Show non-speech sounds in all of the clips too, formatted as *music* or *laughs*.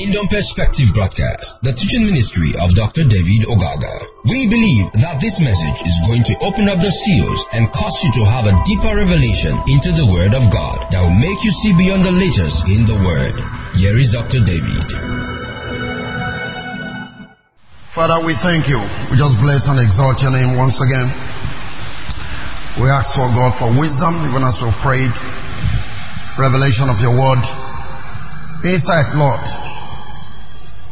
Kingdom Perspective broadcast, the teaching ministry of Dr. David Ogaga. We believe that this message is going to open up the seals and cause you to have a deeper revelation into the Word of God that will make you see beyond the letters in the Word. Here is Dr. David. Father, we thank you. We just bless and exalt your name once again. We ask for God for wisdom, even as we prayed, revelation of your word, insight, Lord,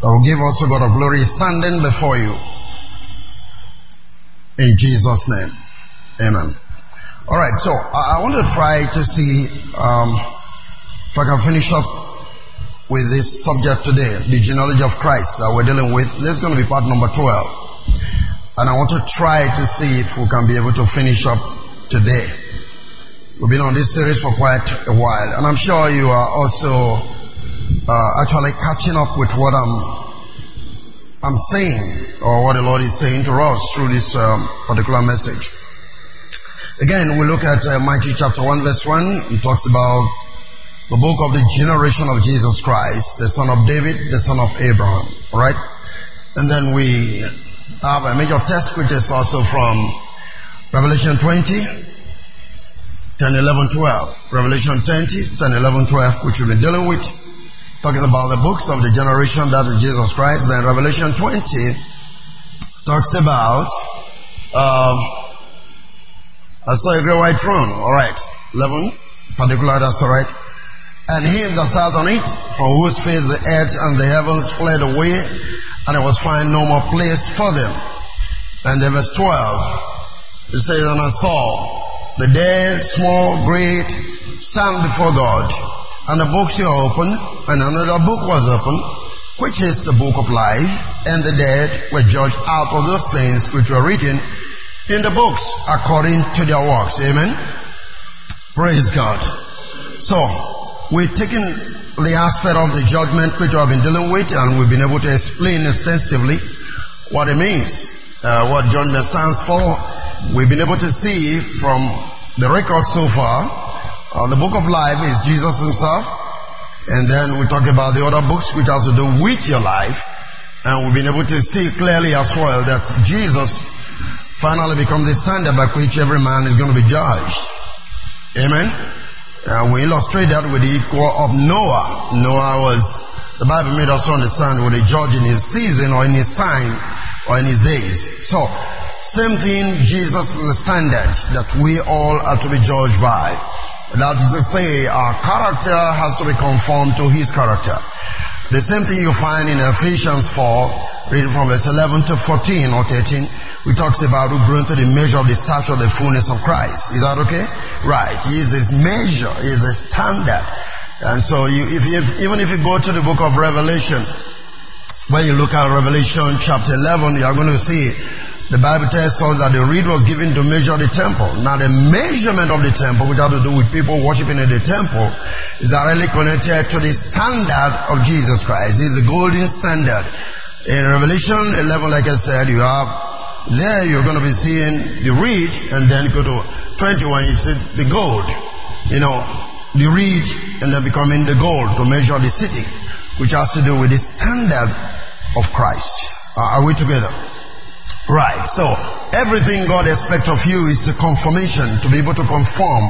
that will give us, O God of glory, standing before you. In Jesus' name. Amen. Alright, so I, I, want to try to see um, if I can finish up with this subject today, the genealogy of Christ that we're dealing with. This is going to be part number 12. And I want to try to see if we can be able to finish up today. We've been on this series for quite a while, and I'm sure you are also uh, actually catching up with what I'm I'm saying or what the Lord is saying to us through this um, particular message. Again, we look at uh, Matthew chapter 1 verse 1. It talks about the book of the generation of Jesus Christ, the son of David, the son of Abraham. Alright? And then we have a major text which is also from Revelation 20, 10, 11, 12. Revelation 20, 10, 11, 12, which we've been dealing with talking about the books of the generation that is Jesus Christ. Then Revelation 20 talks about, um, I saw a great white throne. All right. 11, particular, that's all right. And him that sat on it, from whose face the earth and the heavens fled away, and there was found no more place for them. And then verse 12, it says, And I saw the dead, small, great, stand before God and the books were opened, and another book was opened, which is the book of life, and the dead were judged out of those things which were written in the books according to their works. Amen. Praise God. So, we've taken the aspect of the judgment which we have been dealing with, and we've been able to explain extensively what it means, uh, what judgment stands for. We've been able to see from the record so far uh, the book of life is Jesus himself. And then we talk about the other books which has to do with your life. And we've been able to see clearly as well that Jesus finally becomes the standard by which every man is going to be judged. Amen. And we illustrate that with the equal of Noah. Noah was, the Bible made us understand, with a judge in his season or in his time or in his days. So, same thing, Jesus is the standard that we all are to be judged by. That is to say, our character has to be conformed to his character. The same thing you find in Ephesians 4, reading from verse 11 to 14 or 13, we talks about we grow into the measure of the stature of the fullness of Christ. Is that okay? Right. He is a measure, he is a standard. And so you, if, if, even if you go to the book of Revelation, when you look at Revelation chapter 11, you are going to see the Bible tells us that the reed was given to measure the temple. Now the measurement of the temple, which has to do with people worshiping in the temple, is directly connected to the standard of Jesus Christ. It's the golden standard. In Revelation 11, like I said, you have there you're going to be seeing the reed, and then go to 21, you see the gold. You know, the reed, and then becoming the gold to measure the city, which has to do with the standard of Christ. Uh, are we together? Right. So everything God expects of you is the conformation to be able to conform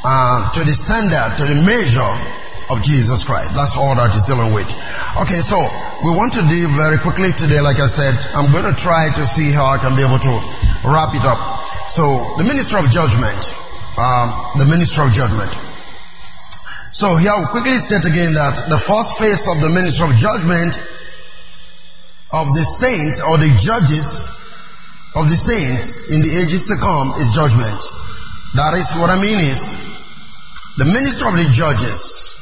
uh, to the standard, to the measure of Jesus Christ. That's all that is dealing with. Okay, so we want to deal very quickly today. Like I said, I'm going to try to see how I can be able to wrap it up. So the minister of judgment, um, the minister of judgment. So here I'll quickly state again that the first phase of the minister of judgment of the saints or the judges of the saints in the ages to come is judgment. That is what I mean is the ministry of the judges,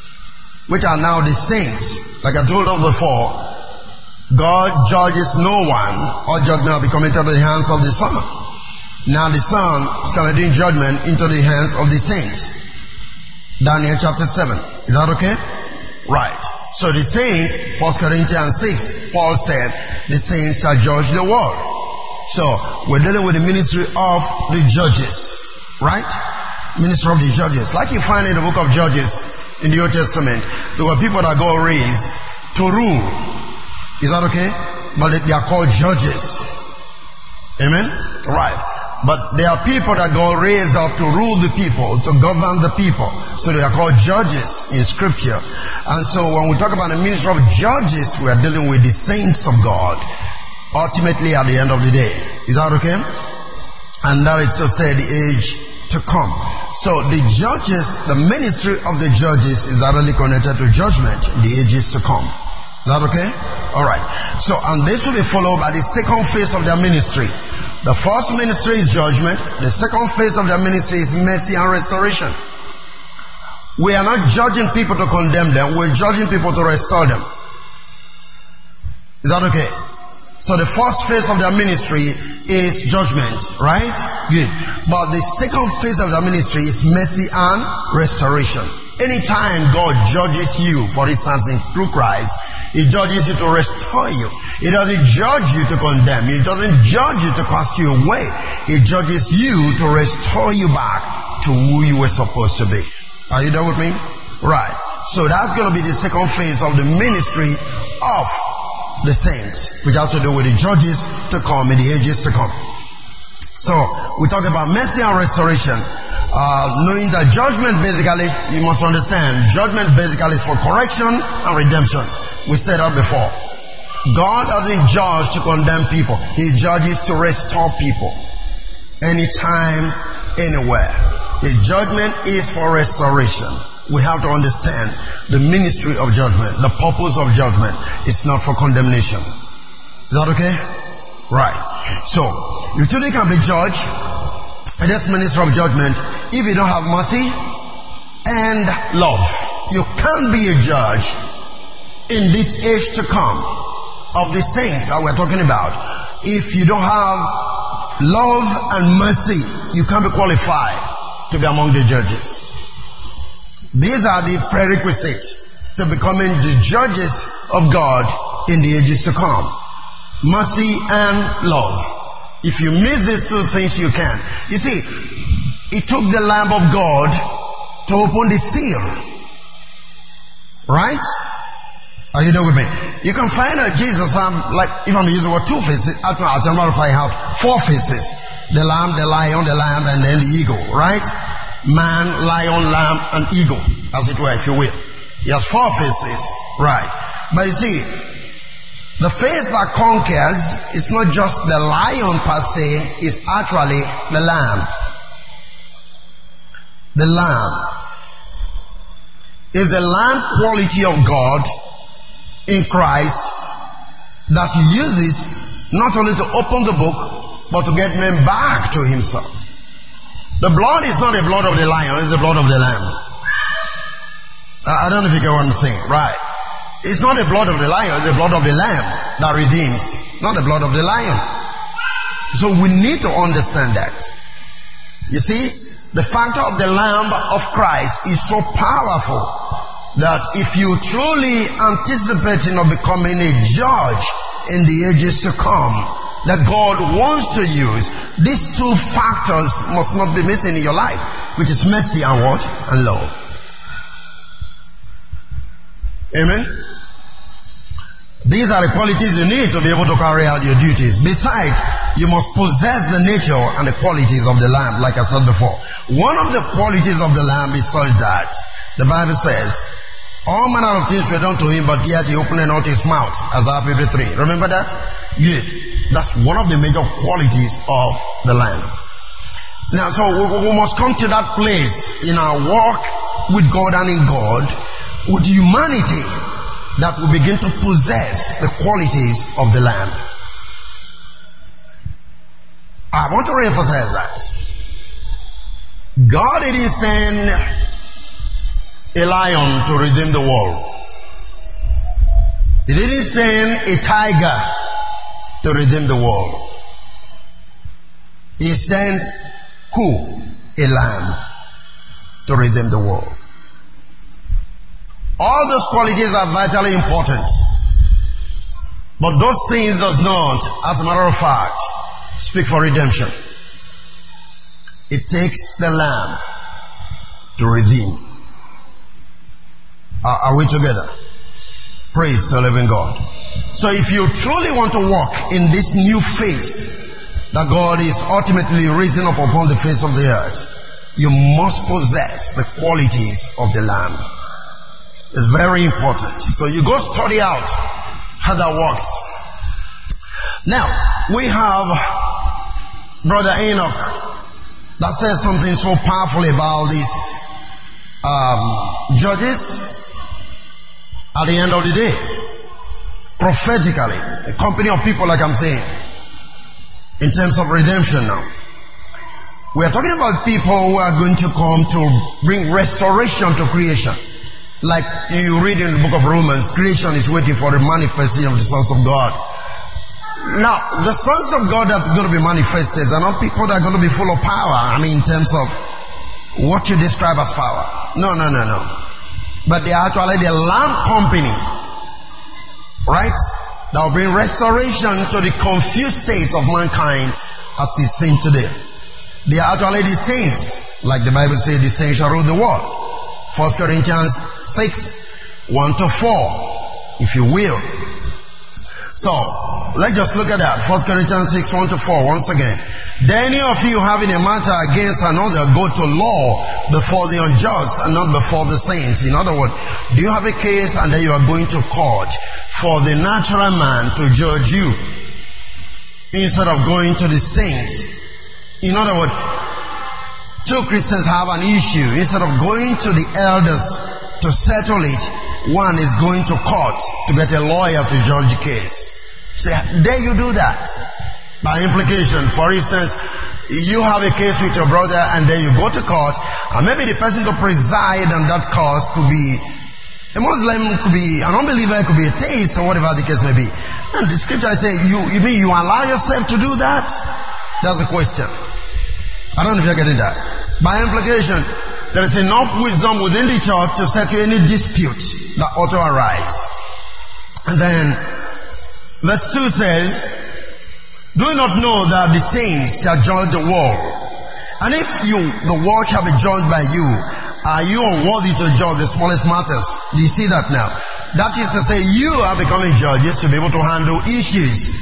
which are now the saints, like I told us before, God judges no one. All judgment will be committed to the hands of the Son. Now the Son is committing judgment into the hands of the saints. Daniel chapter 7. Is that okay? Right. So the saints, 1 Corinthians 6, Paul said, the saints shall judge the world. So we're dealing with the ministry of the judges, right? Ministry of the judges. Like you find in the book of Judges in the Old Testament, there were people that God raised to rule. Is that okay? But they are called judges. Amen? Right. But there are people that God raised up to rule the people, to govern the people. So they are called judges in scripture. And so when we talk about the ministry of judges, we are dealing with the saints of God. Ultimately at the end of the day. Is that okay? And that is to say the age to come. So the judges, the ministry of the judges is directly connected to judgment in the ages to come. Is that okay? Alright. So, and this will be followed by the second phase of their ministry. The first ministry is judgment. The second phase of the ministry is mercy and restoration. We are not judging people to condemn them. We're judging people to restore them. Is that okay? So the first phase of their ministry is judgment, right? Good. But the second phase of their ministry is mercy and restoration. Anytime God judges you, for instance, in through Christ, He judges you to restore you. He doesn't judge you to condemn. He doesn't judge you to cast you away. He judges you to restore you back to who you were supposed to be. Are you there with me? Right. So that's going to be the second phase of the ministry of the saints, which has to do with the judges to come in the ages to come. So we talk about mercy and restoration. Uh, knowing that judgment basically, you must understand, judgment basically is for correction and redemption. We said that before. God doesn't judge to condemn people. He judges to restore people. Anytime, anywhere. His judgment is for restoration. We have to understand the ministry of judgment, the purpose of judgment. It's not for condemnation. Is that okay? Right. So, you truly can be judged in this ministry of judgment if you don't have mercy and love. You can't be a judge in this age to come of the saints that we're talking about, if you don't have love and mercy, you can't be qualified to be among the judges. These are the prerequisites to becoming the judges of God in the ages to come. Mercy and love. If you miss these two things, you can. You see, it took the Lamb of God to open the seal. Right? Are you there with me? You can find that Jesus, um, like, if I'm using what two faces, a matter of fact, I have four faces. The lamb, the lion, the lamb, and then the eagle, right? Man, lion, lamb, and eagle, as it were, if you will. He has four faces, right? But you see, the face that conquers is not just the lion per se, it's actually the lamb. The lamb is the lamb quality of God in Christ that he uses not only to open the book, but to get men back to himself. The blood is not the blood of the lion, it's the blood of the lamb. I don't know if you get what I'm saying. Right. It's not the blood of the lion, it's the blood of the lamb that redeems, not the blood of the lion. So we need to understand that. You see, the factor of the lamb of Christ is so powerful that if you truly anticipating of becoming a judge in the ages to come, that God wants to use, these two factors must not be missing in your life, which is mercy and what? And love. Amen? These are the qualities you need to be able to carry out your duties. Besides, you must possess the nature and the qualities of the Lamb, like I said before. One of the qualities of the Lamb is such that the Bible says, all manner of things were done to him, but yet he opened not his mouth, as Isaiah 53. Remember that? Good. That's one of the major qualities of the Lamb. Now, so we, we must come to that place in our walk with God and in God, with humanity, that we begin to possess the qualities of the Lamb. I want to reemphasize that. God didn't send a lion to redeem the world. He didn't send a tiger to redeem the world. He sent who? A lamb to redeem the world. All those qualities are vitally important. But those things does not, as a matter of fact, speak for redemption. It takes the lamb to redeem. Are, are we together? Praise the living God. So if you truly want to walk in this new phase that God is ultimately raising up upon the face of the earth, you must possess the qualities of the Lamb. It's very important. So you go study out how that works. Now, we have Brother Enoch that says something so powerfully about these um, judges at the end of the day. Prophetically, a company of people, like I'm saying, in terms of redemption now. We are talking about people who are going to come to bring restoration to creation. Like you read in the book of Romans, creation is waiting for the manifestation of the sons of God. Now, the sons of God that are going to be manifested are not people that are going to be full of power. I mean, in terms of what you describe as power. No, no, no, no but they are actually the lamb company. Right? That will bring restoration to the confused state of mankind as is seen today. They are actually the saints. Like the Bible says, the saints shall rule the world. First Corinthians 6, 1 to 4, if you will. So, let's just look at that. First Corinthians 6, 1 to 4, once again. Any of you having a matter against another go to law before the unjust and not before the saints. In other words, do you have a case and then you are going to court for the natural man to judge you instead of going to the saints? In other words, two Christians have an issue. Instead of going to the elders to settle it, one is going to court to get a lawyer to judge the case. Say, there you do that. By implication, for instance, you have a case with your brother and then you go to court and maybe the person to preside on that cause could be a Muslim, could be an unbeliever, could be a theist or whatever the case may be. And the scripture say, you, you mean you allow yourself to do that? That's the question. I don't know if you're getting that. By implication, there is enough wisdom within the church to settle any dispute that ought to arise. And then, verse 2 says, do you not know that the saints shall judge the world? And if you, the world shall be judged by you, are you unworthy to judge the smallest matters? Do you see that now? That is to say, you are becoming judges to be able to handle issues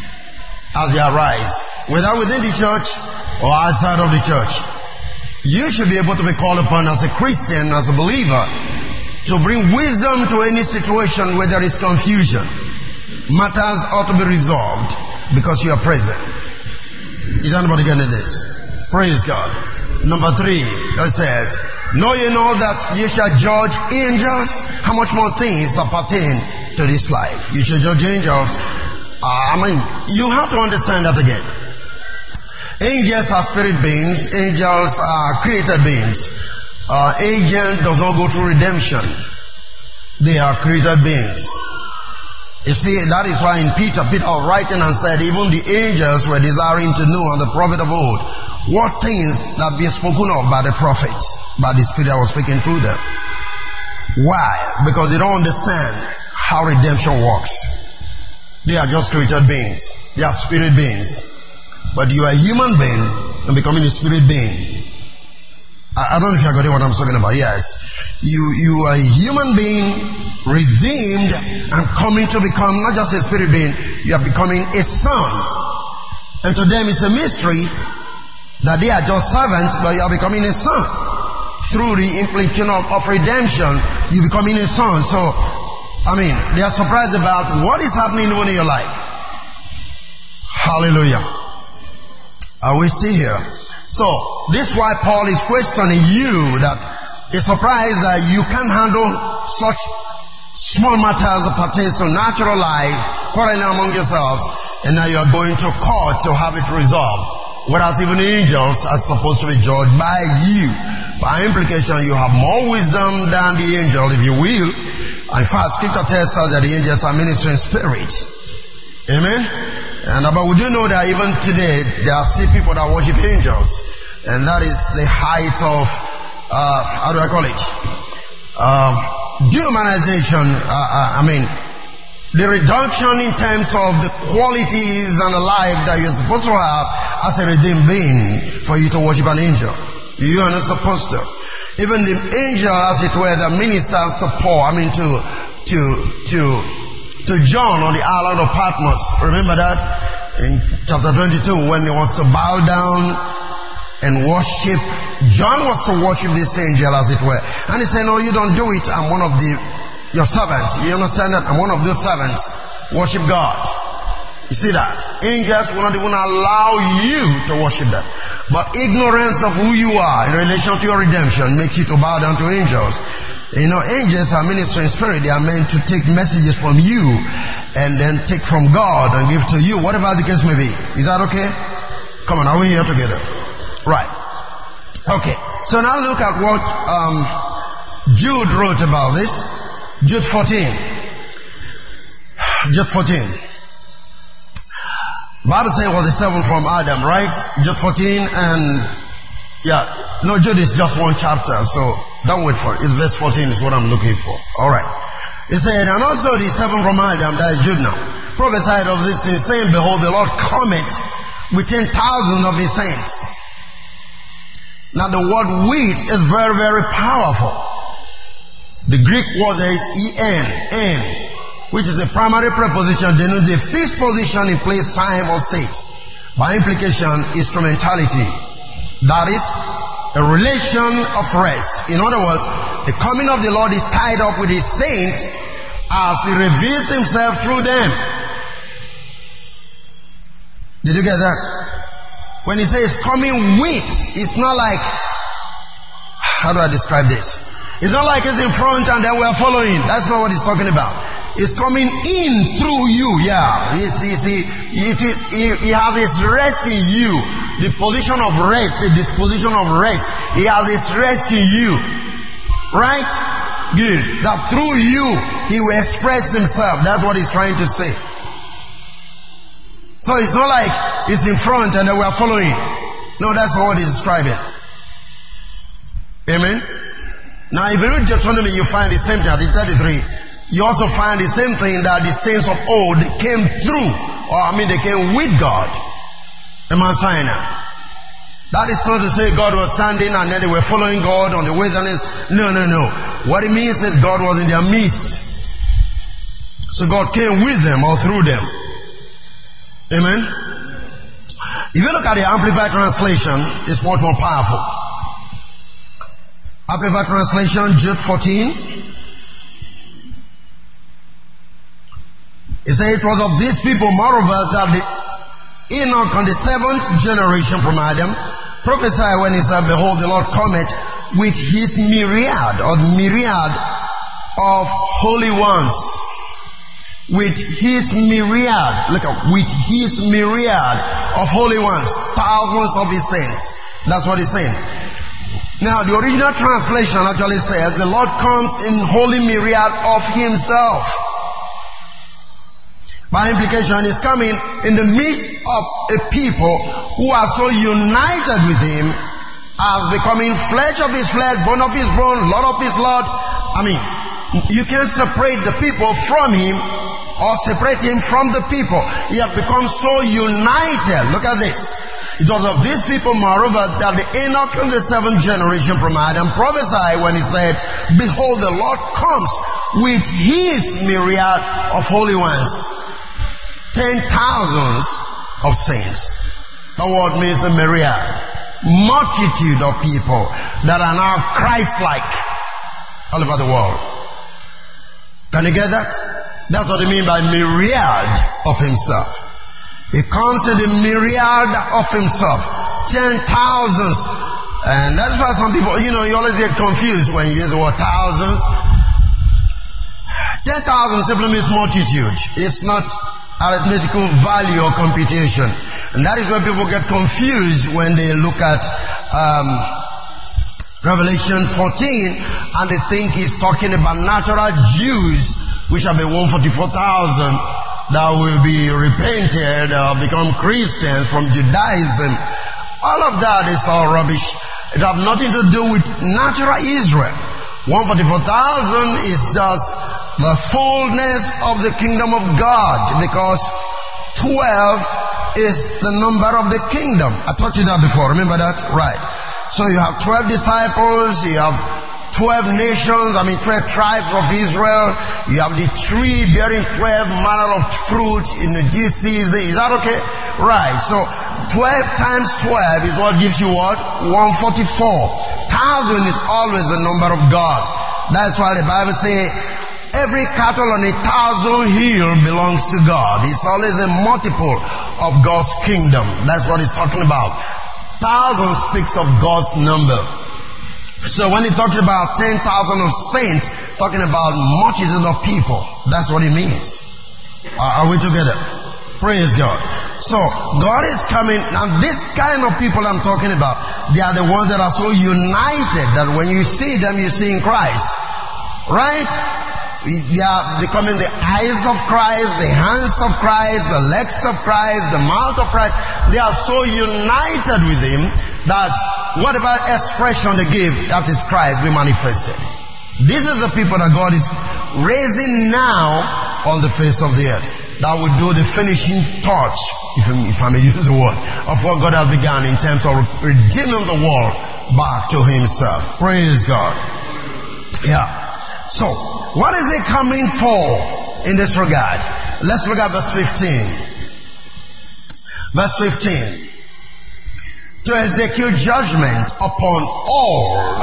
as they arise, whether within the church or outside of the church. You should be able to be called upon as a Christian, as a believer, to bring wisdom to any situation where there is confusion. Matters ought to be resolved because you are present. Is anybody getting this? Praise God. Number three, it says, Know ye know that ye shall judge angels? How much more things that pertain to this life? You shall judge angels. Uh, I mean, you have to understand that again. Angels are spirit beings. Angels are created beings. Uh, angel does not go through redemption. They are created beings. You see, that is why in Peter, Peter writing and said, even the angels were desiring to know on the prophet of old what things that be spoken of by the prophet, by the Spirit that was speaking through them. Why? Because they don't understand how redemption works. They are just created beings. They are spirit beings. But you are a human being and becoming a spirit being. I, I don't know if you're getting what I'm talking about. Yes. You, you are a human being redeemed and coming to become not just a spirit being, you are becoming a son. And to them it's a mystery that they are just servants, but you are becoming a son. Through the implication of, of redemption, you becoming a son. So, I mean, they are surprised about what is happening in your life. Hallelujah. Are we still here? So, this is why Paul is questioning you that is surprised that you can't handle such small matters that pertain to natural life, quarreling among yourselves, and now you are going to court to have it resolved. Whereas even angels are supposed to be judged by you. By implication, you have more wisdom than the angel, if you will. In fact, scripture tells us that the angels are ministering spirits. Amen? And but we do know that even today there are still people that worship angels, and that is the height of uh, how do I call it? Uh, dehumanization. Uh, uh, I mean, the reduction in terms of the qualities and the life that you're supposed to have as a redeemed being for you to worship an angel. You are not supposed to. Even the angel, as it were, that ministers to Paul, I mean to, to, to to John on the island of Patmos. Remember that in chapter 22 when he was to bow down and worship. John was to worship this angel as it were. And he said, no, you don't do it. I'm one of the, your servants. You understand that? I'm one of those servants. Worship God. You see that? Angels will not even allow you to worship them. But ignorance of who you are in relation to your redemption makes you to bow down to angels. You know, angels are ministering spirit. They are meant to take messages from you and then take from God and give to you, whatever the case may be. Is that okay? Come on, are we here together? Right. Okay. So now look at what um, Jude wrote about this. Jude 14. *sighs* Jude 14. Bible saying was the seven from Adam, right? Jude 14 and yeah, no, Jude is just one chapter, so don't wait for it. It's verse 14 is what I'm looking for. Alright. He said, and also the seven from Adam, that is Jude now, prophesied of this thing, saying, Behold, the Lord cometh with ten thousand of his saints. Now the word with is very, very powerful. The Greek word is en, en which is a primary preposition denotes a fixed position in place, time, or state. By implication, instrumentality. That is a relation of rest. In other words, the coming of the Lord is tied up with his saints as he reveals himself through them. Did you get that? When he says coming with, it's not like, how do I describe this? It's not like he's in front and then we're following. That's not what he's talking about is coming in through you. Yeah. See, it is, he, he has his rest in you. The position of rest, the disposition of rest. He has his rest in you. Right? Good. That through you, he will express himself. That's what he's trying to say. So it's not like it's in front and then we are following. No, that's not what he's describing. Amen? Now if you read Deuteronomy, you find the same thing at 33 you also find the same thing that the saints of old came through, or I mean they came with God, the Mount Sinai. That is not to say God was standing and then they were following God on the wilderness. No, no, no. What it means is God was in their midst. So God came with them or through them. Amen. If you look at the Amplified Translation, it's much more powerful. Amplified Translation, Jude 14. He said it was of these people, moreover, that the Enoch on the seventh generation from Adam prophesied when he said, Behold, the Lord cometh with his myriad or myriad of holy ones. With his myriad, look at, with his myriad of holy ones, thousands of his saints. That's what he's saying. Now, the original translation actually says, the Lord comes in holy myriad of himself. By implication, is coming in the midst of a people who are so united with him as becoming flesh of his flesh, bone of his bone, Lord of his Lord. I mean, you can't separate the people from him or separate him from the people. He had become so united. Look at this. It was of these people, moreover, that the Enoch in the seventh generation from Adam prophesied when he said, Behold, the Lord comes with his myriad of holy ones ten thousands of saints. The word means the myriad. Multitude of people that are now Christ-like all over the world. Can you get that? That's what I mean by myriad of himself. He comes in the myriad of himself. Ten thousands. And that's why some people, you know, you always get confused when you use the word thousands. Ten thousand simply means multitude. It's not arithmetical value or computation. And that is where people get confused when they look at um, Revelation 14 and they think it's talking about natural Jews, which have been 144,000 that will be repented or become Christians from Judaism. All of that is all rubbish. It have nothing to do with natural Israel. 144,000 is just the fullness of the kingdom of God because 12 is the number of the kingdom. I taught you that before. Remember that? Right. So you have 12 disciples, you have 12 nations, I mean 12 tribes of Israel. You have the tree bearing 12 manner of fruit in the season. Is that okay? Right. So 12 times 12 is what gives you what? 144. Thousand is always the number of God. That's why the Bible says every cattle on a thousand hill belongs to God. It's always a multiple of God's kingdom. That's what he's talking about. Thousand speaks of God's number. So when he talks about 10,000 of saints, talking about multitude of people, that's what he means. Are, we together? Praise God. So God is coming. Now this kind of people I'm talking about, they are the ones that are so united that when you see them, you see in Christ. Right? They are becoming the eyes of Christ, the hands of Christ, the legs of Christ, the mouth of Christ. They are so united with Him that whatever expression they give, that is Christ be manifested. This is the people that God is raising now on the face of the earth. That will do the finishing touch, if, if I may *laughs* use the word, of what God has begun in terms of redeeming the world back to Himself. Praise God. Yeah. So, what is he coming for in this regard? Let's look at verse 15. Verse 15. To execute judgment upon all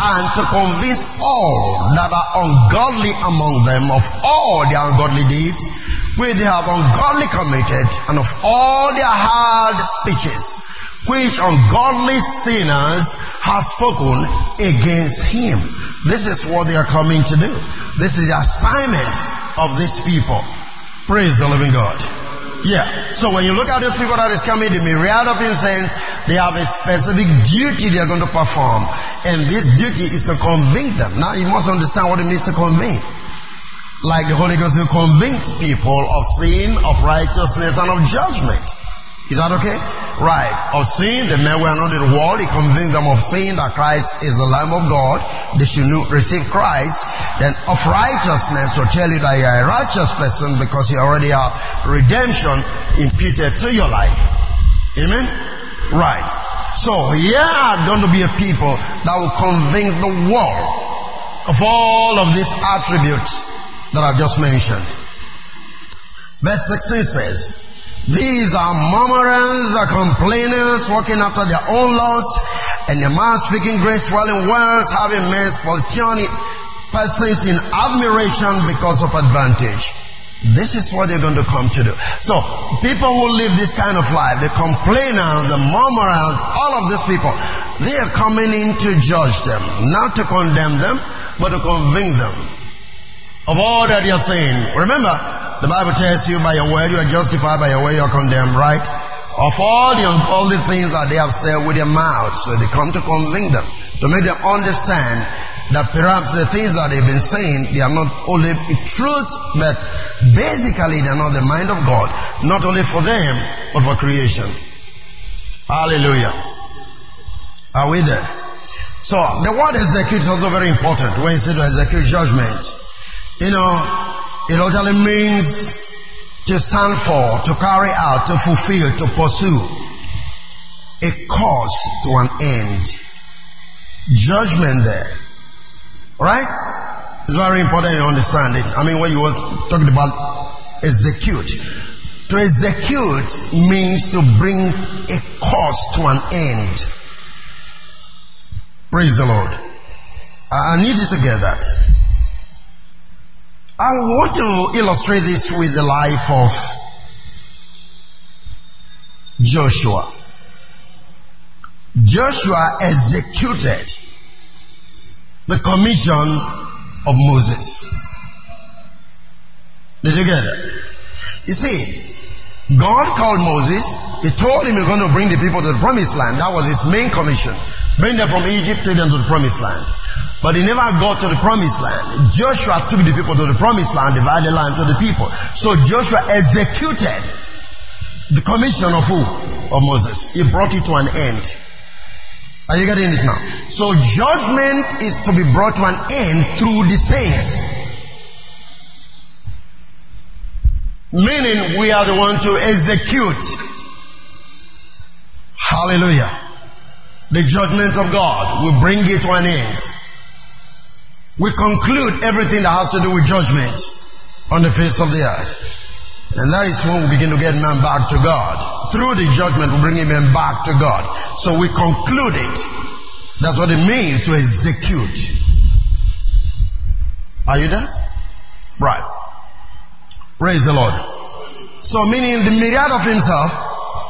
and to convince all that are ungodly among them of all their ungodly deeds which they have ungodly committed and of all their hard speeches which ungodly sinners have spoken against him. This is what they are coming to do. This is the assignment of these people. Praise the living God. Yeah. So when you look at these people that is coming, the myriad of incense, they have a specific duty they are going to perform. And this duty is to convict them. Now you must understand what it means to convict. Like the Holy Ghost will convict people of sin, of righteousness, and of judgment. Is that okay? Right. Of sin, the men were not in the world. He convinced them of sin, that Christ is the Lamb of God. They should receive Christ. Then of righteousness, to tell you that you are a righteous person because you already have redemption imputed to your life. Amen? Right. So here are going to be a people that will convince the world of all of these attributes that I've just mentioned. Verse 16 says, these are murmurers, are complainers, walking after their own lust, and their man speaking great swelling words, having men's position persons in admiration because of advantage. This is what they're going to come to do. So, people who live this kind of life, the complainers, the murmurers, all of these people, they are coming in to judge them, not to condemn them, but to convince them of all that they are saying. Remember, the Bible tells you by your word you are justified, by your word you are condemned, right? Of all the ungodly things that they have said with their mouths, so they come to convince them, to make them understand that perhaps the things that they've been saying, they are not only truth, but basically they are not the mind of God, not only for them, but for creation. Hallelujah. Are we there? So the word execute is also very important when you say to execute judgment. You know, it literally means to stand for, to carry out, to fulfill, to pursue. A cause to an end. Judgment there. Right? It's very important you understand it. I mean, when you were talking about execute. To execute means to bring a cause to an end. Praise the Lord. I need you to get that. I want to illustrate this with the life of Joshua. Joshua executed the commission of Moses. Did you get it? You see, God called Moses. He told him he's going to bring the people to the promised land. That was his main commission. Bring them from Egypt, take them to the promised land. But he never got to the promised land. Joshua took the people to the promised land, divided the land to the people. So Joshua executed the commission of who? Of Moses. He brought it to an end. Are you getting it now? So judgment is to be brought to an end through the saints. Meaning we are the one to execute. Hallelujah. The judgment of God will bring it to an end. We conclude everything that has to do with judgment on the face of the earth. And that is when we begin to get man back to God. Through the judgment, we bring him back to God. So we conclude it. That's what it means to execute. Are you there? Right. Praise the Lord. So meaning the myriad of himself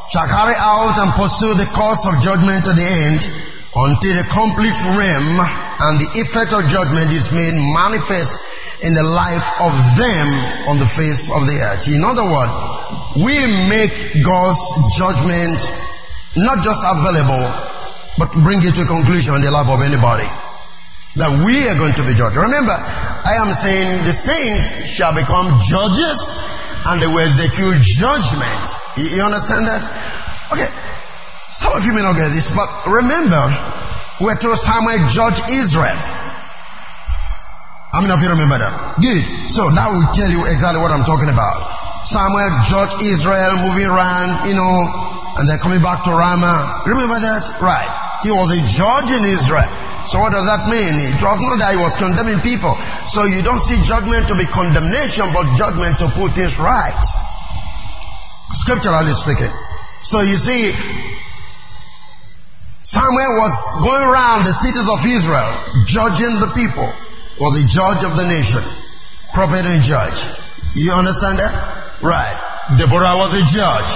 shall carry out and pursue the course of judgment to the end until the complete realm and the effect of judgment is made manifest in the life of them on the face of the earth. In other words, we make God's judgment not just available, but bring it to a conclusion in the life of anybody. That we are going to be judged. Remember, I am saying the saints shall become judges and they will execute judgment. You, you understand that? Okay. Some of you may not get this, but remember, we're told Samuel judge Israel. How many of you remember that? Good. So that will tell you exactly what I'm talking about. Samuel judge Israel, moving around, you know, and then coming back to Ramah. Remember that? Right. He was a judge in Israel. So what does that mean? It was not that he was condemning people. So you don't see judgment to be condemnation, but judgment to put things right. Scripturally speaking. So you see, Samuel was going around the cities of Israel, judging the people, was a judge of the nation, prophet and judge. You understand that? Right. Deborah was a judge.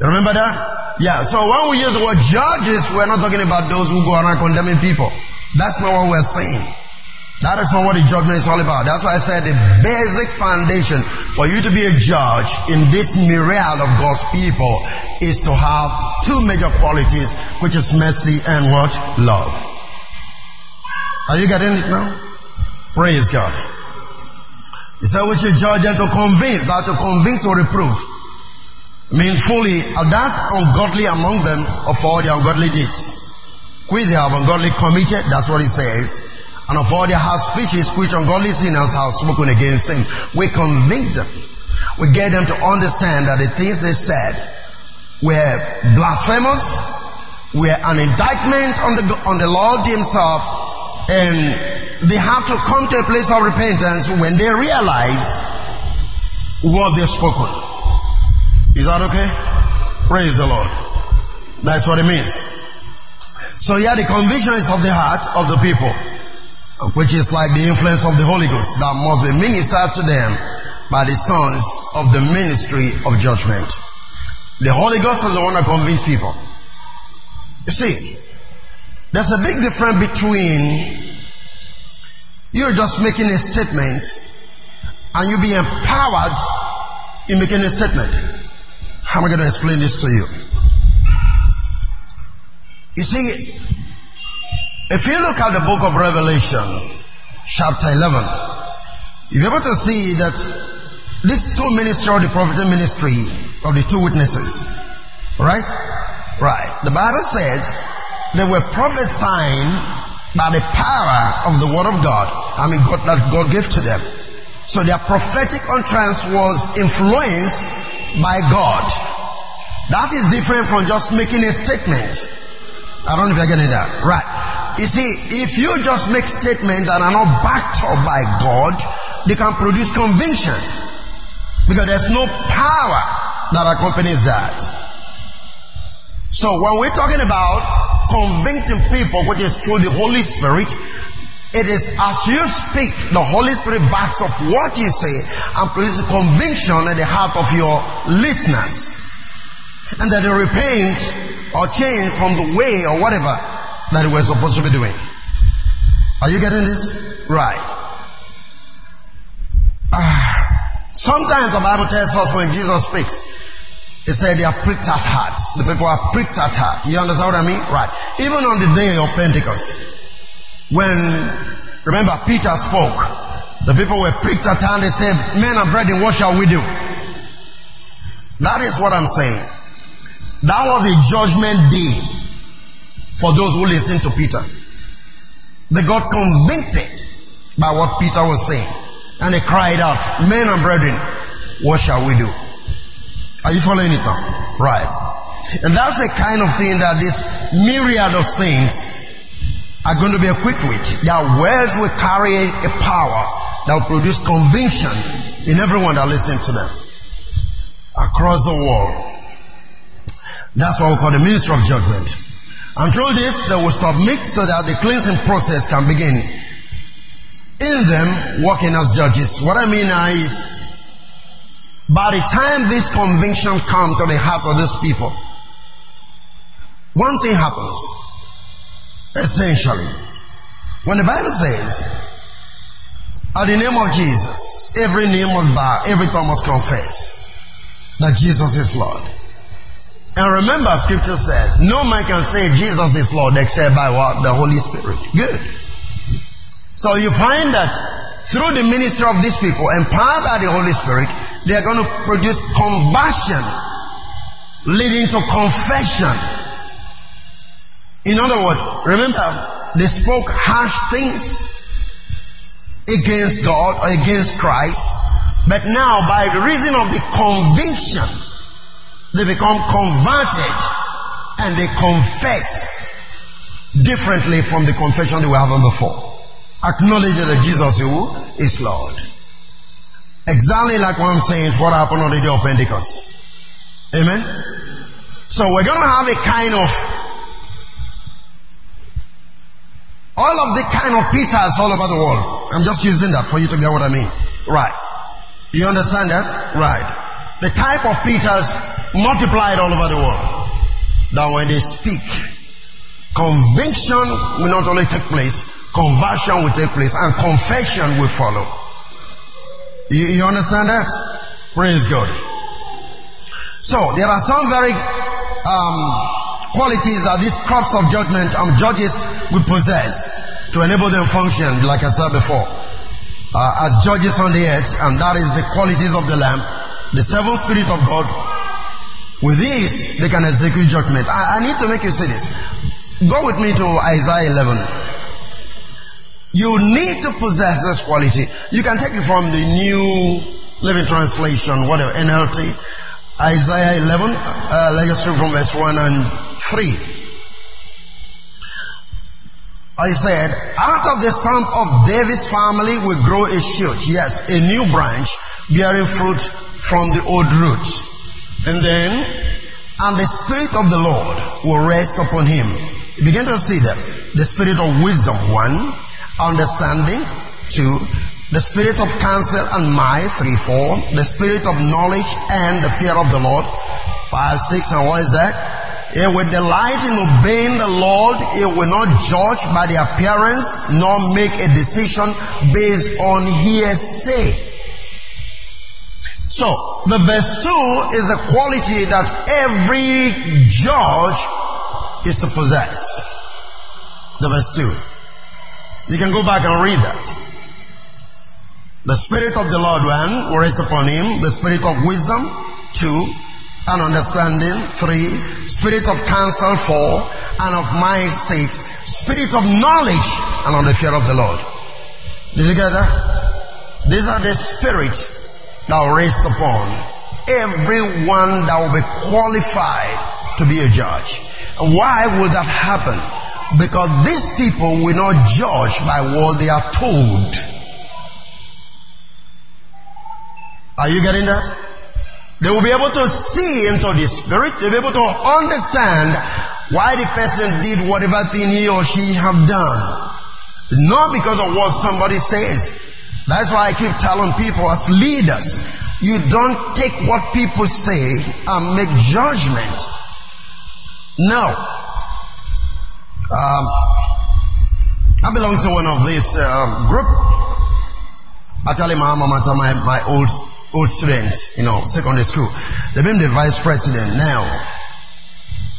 Remember that? Yeah, so when we use the word judges, we're not talking about those who go around condemning people. That's not what we're saying. That is not what the judgment is all about. That's why I said the basic foundation for you to be a judge in this myriad of God's people is to have two major qualities, which is mercy and what? Love. Are you getting it now? Praise God. He said, which is judge and to convince, not to convict to reprove. Mean fully uh, that ungodly among them of all the ungodly deeds. Which they have ungodly committed, that's what he says and of all their harsh speeches which ungodly sinners have spoken against him. We convict them. We get them to understand that the things they said were blasphemous, were an indictment on the, on the Lord himself, and they have to come to a place of repentance when they realize what they've spoken. Is that okay? Praise the Lord. That's what it means. So yeah, the conviction is of the heart of the people which is like the influence of the Holy Ghost that must be ministered to them by the sons of the ministry of judgment. The Holy Ghost is the one that convinces people. You see, there's a big difference between you just making a statement and you be empowered in making a statement. How am I going to explain this to you? You see, if you look at the book of Revelation, chapter 11, you'll be able to see that these two ministry of the prophetic ministry of the two witnesses, right? Right. The Bible says they were prophesying by the power of the word of God. I mean, God, that God gave to them. So their prophetic utterance was influenced by God. That is different from just making a statement. I don't know if you're getting that. Right. You see, if you just make statements that are not backed up by God, they can produce conviction. Because there's no power that accompanies that. So when we're talking about convicting people, which is through the Holy Spirit, it is as you speak, the Holy Spirit backs up what you say and produces conviction in the heart of your listeners. And that they repent or change from the way or whatever that we're supposed to be doing. Are you getting this? Right. Ah, sometimes the Bible tells us when Jesus speaks, it said they are pricked at heart. The people are pricked at heart. You understand what I mean? Right. Even on the day of Pentecost, when, remember Peter spoke, the people were pricked at heart. They said, men and brethren, what shall we do? That is what I'm saying. That was the judgment day for those who listened to Peter. They got convicted by what Peter was saying. And they cried out, men and brethren, what shall we do? Are you following it now? Right. And that's the kind of thing that this myriad of saints are going to be equipped with. Their words will carry a power that will produce conviction in everyone that listens to them across the world. That's what we call the ministry of judgment. And through this, they will submit so that the cleansing process can begin in them working as judges. What I mean is, by the time this conviction comes to the heart of these people, one thing happens. Essentially, when the Bible says, at the name of Jesus, every name must bow, every tongue must confess that Jesus is Lord. And remember, scripture says, no man can say Jesus is Lord except by what? The Holy Spirit. Good. So you find that through the ministry of these people, empowered by the Holy Spirit, they are going to produce conversion, leading to confession, in other words, remember, they spoke harsh things against God or against Christ, but now by reason of the conviction, they become converted and they confess differently from the confession they were having before. Acknowledge that Jesus is Lord. Exactly like what I'm saying what happened on the day of Pentecost. Amen. So we're going to have a kind of All of the kind of Peters all over the world. I'm just using that for you to get what I mean. Right. You understand that? Right. The type of Peters multiplied all over the world. That when they speak, conviction will not only take place, conversion will take place, and confession will follow. You, you understand that? Praise God. So there are some very um, qualities that these crops of judgment and um, judges will possess to enable them function, like I said before, uh, as judges on the earth, and that is the qualities of the Lamb, the seven Spirit of God. With this, they can execute judgment. I, I need to make you see this. Go with me to Isaiah 11. You need to possess this quality. You can take it from the New Living Translation, whatever, NLT. Isaiah 11, uh, let's read from verse 1 and 3. I said, out of the stump of David's family will grow a shoot. Yes, a new branch bearing fruit from the old root. And then, and the Spirit of the Lord will rest upon him. He began to see that. The Spirit of wisdom, one. Understanding, two the spirit of counsel and might, 3, 4. The spirit of knowledge and the fear of the Lord, 5, 6. And what is that? It will delight in obeying the Lord. It will not judge by the appearance, nor make a decision based on hearsay. So, the verse 2 is a quality that every judge is to possess. The verse 2. You can go back and read that. The Spirit of the Lord, one, will rest upon him. The Spirit of wisdom, two, and understanding, three. Spirit of counsel, four, and of mind, six. Spirit of knowledge, and on the fear of the Lord. Did you get that? These are the spirits will rest upon everyone that will be qualified to be a judge. Why would that happen? Because these people will not judge by what they are told. Are you getting that? They will be able to see into the spirit. They'll be able to understand why the person did whatever thing he or she have done. Not because of what somebody says. That's why I keep telling people as leaders, you don't take what people say and make judgment. No. Um, I belong to one of these uh, group. Actually, my alma mater, my, my old old students, you know, secondary school. They became the vice president now.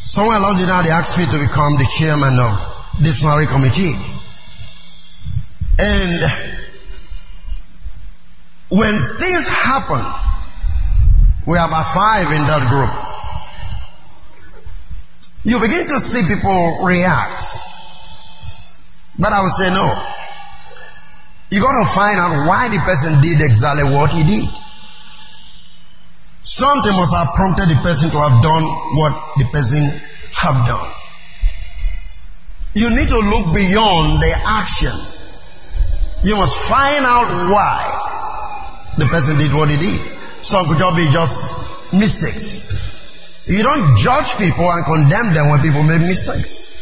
Somewhere along the line, they asked me to become the chairman of the disciplinary committee. And when things happen, we have about five in that group. You begin to see people react. But I would say no. You got to find out why the person did exactly what he did. Something must have prompted the person to have done what the person have done. You need to look beyond the action. You must find out why the person did what he did. Some could just be just mistakes. You don't judge people and condemn them when people make mistakes.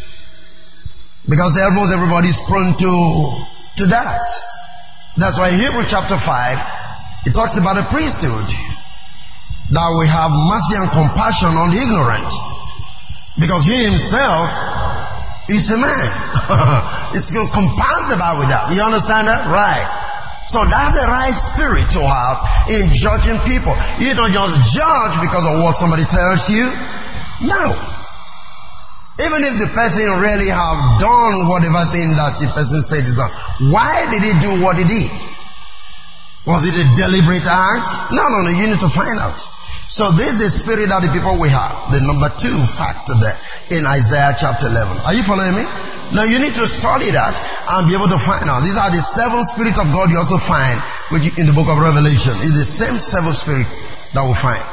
Because almost everybody is prone to, to that. That's why Hebrew chapter 5, it talks about a priesthood. That we have mercy and compassion on the ignorant. Because he himself is a man. it's compatible with that. You understand that? Right. So that's the right spirit to have in judging people. You don't just judge because of what somebody tells you. No. Even if the person really have done whatever thing that the person said is done, why did he do what he did? Was it a deliberate act? No, no, no. You need to find out. So this is the spirit that the people we have. The number two factor there in Isaiah chapter 11. Are you following me? Now you need to study that and be able to find out. These are the seven spirits of God you also find in the book of Revelation. It's the same seven spirit that we find.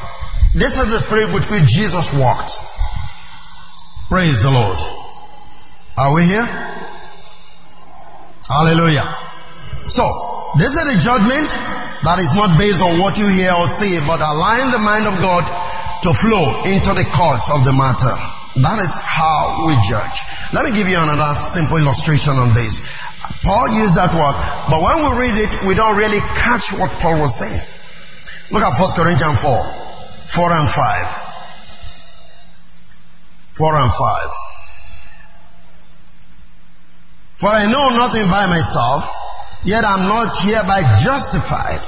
This is the spirit with which Jesus walked. Praise the Lord. Are we here? Hallelujah. So, this is a judgment that is not based on what you hear or see, but align the mind of God to flow into the cause of the matter. That is how we judge. Let me give you another simple illustration on this. Paul used that word, but when we read it, we don't really catch what Paul was saying. Look at 1 Corinthians 4, 4 and 5. 4 and 5. For I know nothing by myself, yet I'm not hereby justified.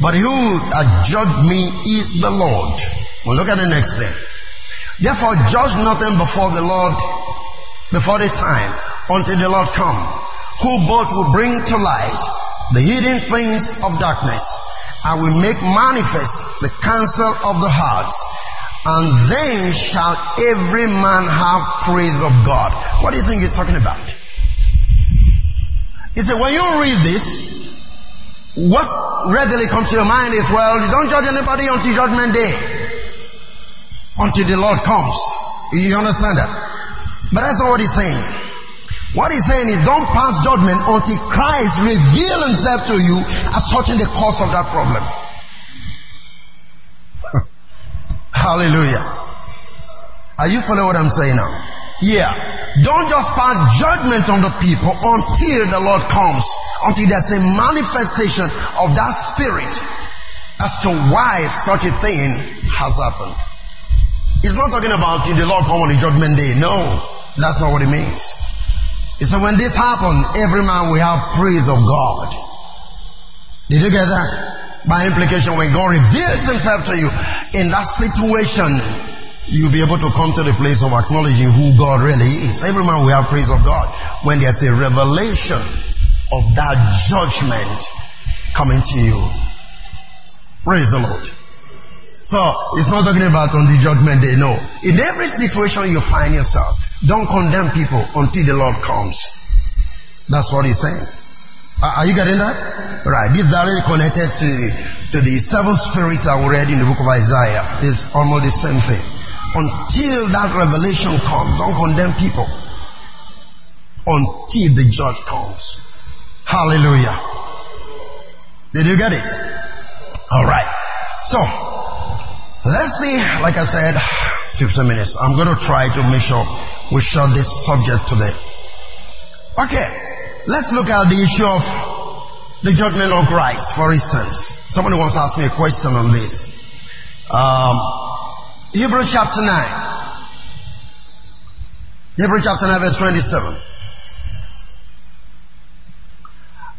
But who hath judged me is the Lord. Well, look at the next thing. Therefore, judge nothing before the Lord, before the time, until the Lord come, who both will bring to light the hidden things of darkness, and will make manifest the counsel of the hearts. And then shall every man have praise of God. What do you think he's talking about? He said, when you read this, what readily comes to your mind is, well, you don't judge anybody until judgment day. Until the Lord comes. You understand that? But that's not what he's saying. What he's saying is don't pass judgment until Christ reveal himself to you as sorting the cause of that problem. *laughs* Hallelujah. Are you following what I'm saying now? Yeah. Don't just pass judgment on the people until the Lord comes, until there's a manifestation of that spirit as to why such a thing has happened. It's not talking about the Lord come on the judgment day. No, that's not what it means. It's said, when this happened, every man will have praise of God. Did you get that? By implication, when God reveals himself to you in that situation, you'll be able to come to the place of acknowledging who God really is. Every man will have praise of God when there's a revelation of that judgment coming to you. Praise the Lord. So, it's not talking about on the judgment day, no. In every situation you find yourself, don't condemn people until the Lord comes. That's what he's saying. Are you getting that? Right. This is directly connected to, to the seventh spirit that we read in the book of Isaiah. It's almost the same thing. Until that revelation comes, don't condemn people. Until the judge comes. Hallelujah. Did you get it? Alright. So, let's see, like I said, 15 minutes. I'm going to try to make sure we shut this subject today. Okay. Let's look at the issue of the judgment of Christ, for instance. Somebody wants to ask me a question on this. Um, Hebrews chapter 9. Hebrews chapter 9 verse 27.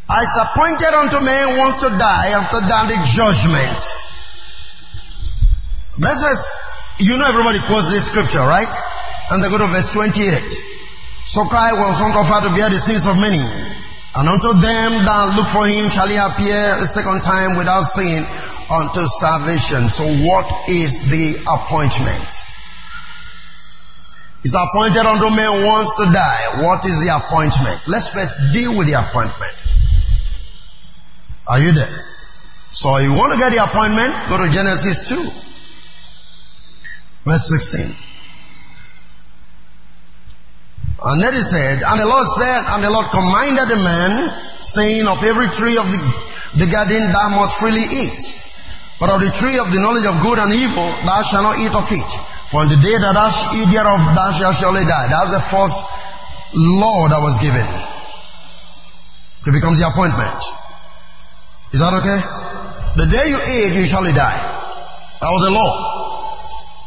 As appointed unto man wants to die, after that the judgment. This is, you know everybody quotes this scripture, right? And they go to verse 28. So Christ was unto to bear the sins of many. And unto them that look for him shall he appear a second time without sin unto salvation. So what is the appointment? Is appointed unto man wants to die. What is the appointment? Let's first deal with the appointment. Are you there? So you want to get the appointment, go to Genesis 2. Verse 16. And then he said, and the Lord said, and the Lord commanded the man, saying, of every tree of the, the garden thou must freely eat. But of the tree of the knowledge of good and evil, thou shalt not eat of it. For in the day that thou shalt eat thereof, thou shalt surely die. That's the first law that was given. It becomes the appointment. Is that okay? The day you eat, you surely die. That was the law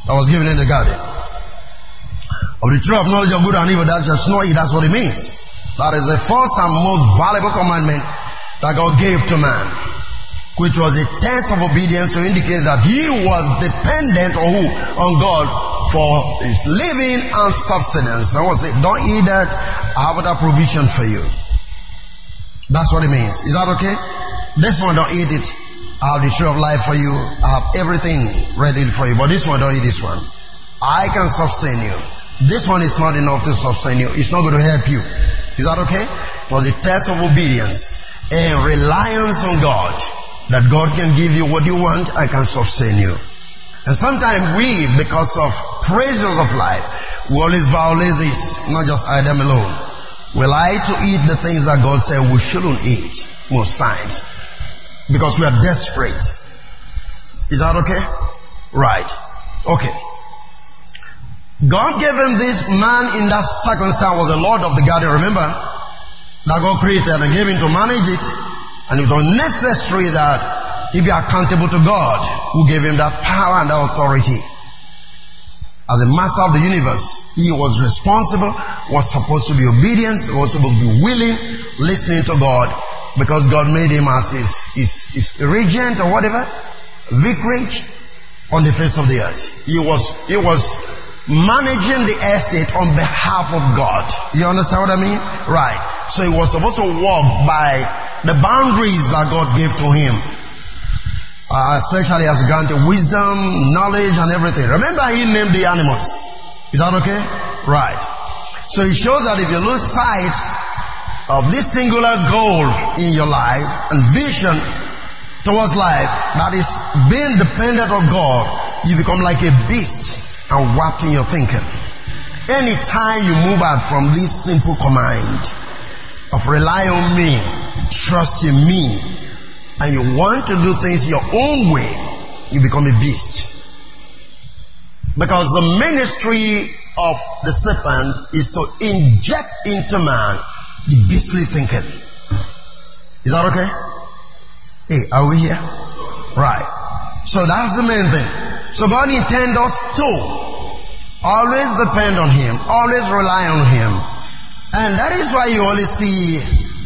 that was given in the garden. Of the tree of knowledge of good and evil, that shall not eat. That's what it means. That is the first and most valuable commandment that God gave to man which was a test of obedience to indicate that he was dependent on who? On God for his living and subsistence. I was say, don't eat that. I have that provision for you. That's what it means. Is that okay? This one, don't eat it. I have the tree of life for you. I have everything ready for you. But this one, don't eat this one. I can sustain you. This one is not enough to sustain you. It's not going to help you. Is that okay? For the test of obedience and reliance on God that God can give you what you want and can sustain you. And sometimes we, because of pressures of life, we always violate this, not just I them alone. We like to eat the things that God said we shouldn't eat most times because we are desperate. Is that okay? Right. Okay. God gave him this man in that circumstance was the Lord of the garden, remember? That God created and gave him to manage it. And it was necessary that he be accountable to God who gave him that power and that authority. As the master of the universe, he was responsible, was supposed to be obedient, was supposed to be willing, listening to God, because God made him as his, his, his regent or whatever, vicarage on the face of the earth. He was, he was managing the estate on behalf of God. You understand what I mean? Right. So he was supposed to walk by the boundaries that God gave to him. Uh, especially as granted wisdom, knowledge, and everything. Remember, he named the animals. Is that okay? Right. So it shows that if you lose sight of this singular goal in your life and vision towards life, that is being dependent on God, you become like a beast and warped in your thinking. Anytime you move out from this simple command of rely on me, trust in me and you want to do things your own way, you become a beast. Because the ministry of the serpent is to inject into man the beastly thinking. Is that okay? Hey, are we here? Right. So that's the main thing. So God intends us to always depend on Him, always rely on Him. And that is why you always see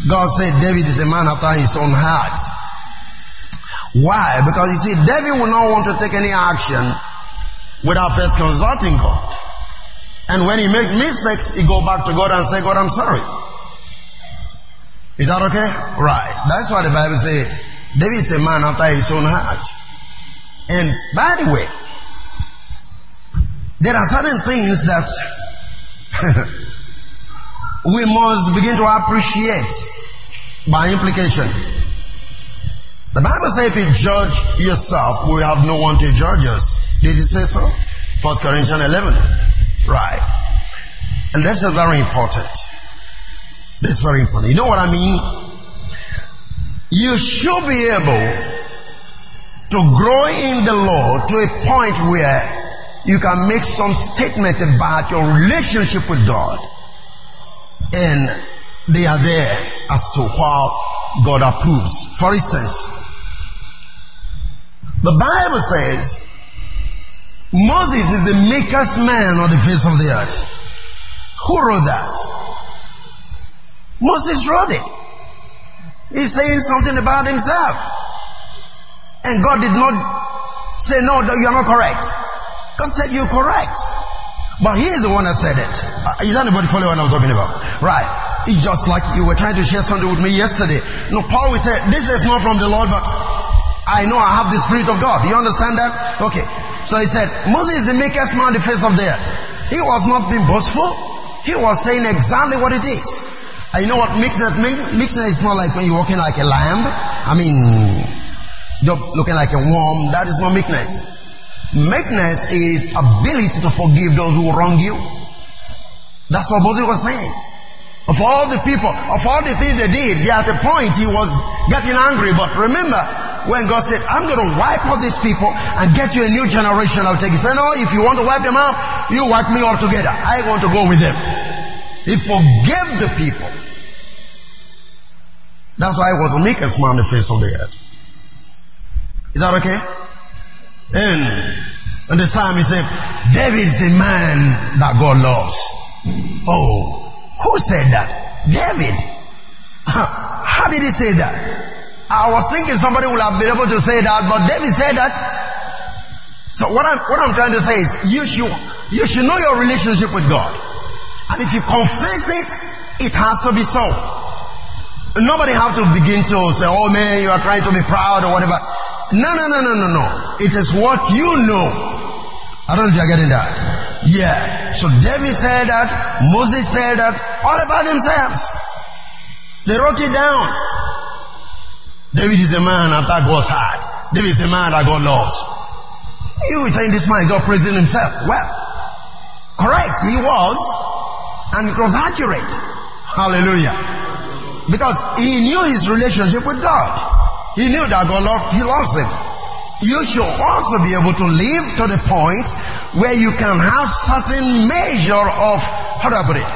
God said David is a man after his own heart. Why? Because you see, David will not want to take any action without first consulting God. And when he make mistakes, he go back to God and say, God, I'm sorry. Is that okay? Right. That's why the Bible says David is a man after his own heart. And by the way, there are certain things that *laughs* we must begin to appreciate by implication. The Bible says if you judge yourself, we have no one to judge us. Did it say so? First Corinthians 11. Right. And this is very important. This is very important. You know what I mean? You should be able to grow in the Lord to a point where you can make some statement about your relationship with God and they are there as to how God approves. For instance, the Bible says Moses is the meekest man on the face of the earth. Who wrote that? Moses wrote it. He's saying something about himself. And God did not say, no, you are not correct. God said, you're correct. But he is the one that said it. Uh, is anybody following what I'm talking about? Right. It's just like you were trying to share something with me yesterday. No, Paul say, this is not from the Lord, but I know I have the Spirit of God. You understand that? Okay. So he said, Moses is the man on the face of the earth. He was not being boastful. He was saying exactly what it is. And you know what meekness means? Meekness is not like when you're walking like a lamb. I mean, looking like a worm. That is not meekness. Meekness is ability to forgive those who wrong you. That's what Moses was saying. Of all the people, of all the things they did, at a point he was getting angry. But remember, when God said, I'm going to wipe out these people and get you a new generation, I'll take it. He said, no, if you want to wipe them out, you wipe me all together. I want to go with them. He forgave the people. That's why he was the meekest man on the face of the earth. Is that okay? And, and the psalm he said, David is a man that God loves. Oh, who said that? David. How did he say that? I was thinking somebody would have been able to say that, but David said that. So what I'm, what I'm trying to say is you should, you should know your relationship with God. And if you confess it, it has to be so. Nobody have to begin to say, oh man, you are trying to be proud or whatever. No, no, no, no, no, no. It is what you know. I don't know if you're getting that. Yeah. So David said that, Moses said that, all about themselves. They wrote it down. David is a man after God's heart. David is a man that God loves. You think this man is God praising himself. Well, correct, he was, and it was accurate. Hallelujah. Because he knew his relationship with God. He knew that God loved, he loves him. You should also be able to live to the point where you can have certain measure of, how do I put it?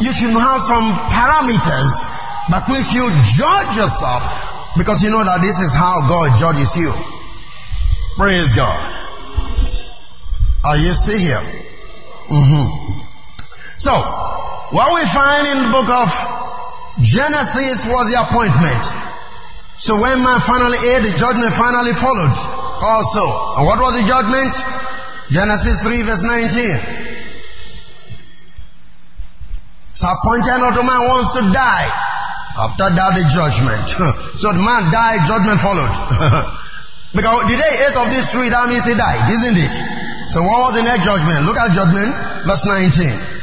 You should have some parameters by which you judge yourself because you know that this is how God judges you. Praise God. Are you still here? Mm-hmm. So, what we find in the book of Genesis was the appointment. So when man finally ate, the judgment finally followed also. And what was the judgment? Genesis 3 verse 19. It's appointed unto man wants to die. After that the judgment. *laughs* so the man died, judgment followed. *laughs* because the day ate of this tree, that means he died, isn't it? So what was the next judgment? Look at judgment, verse 19.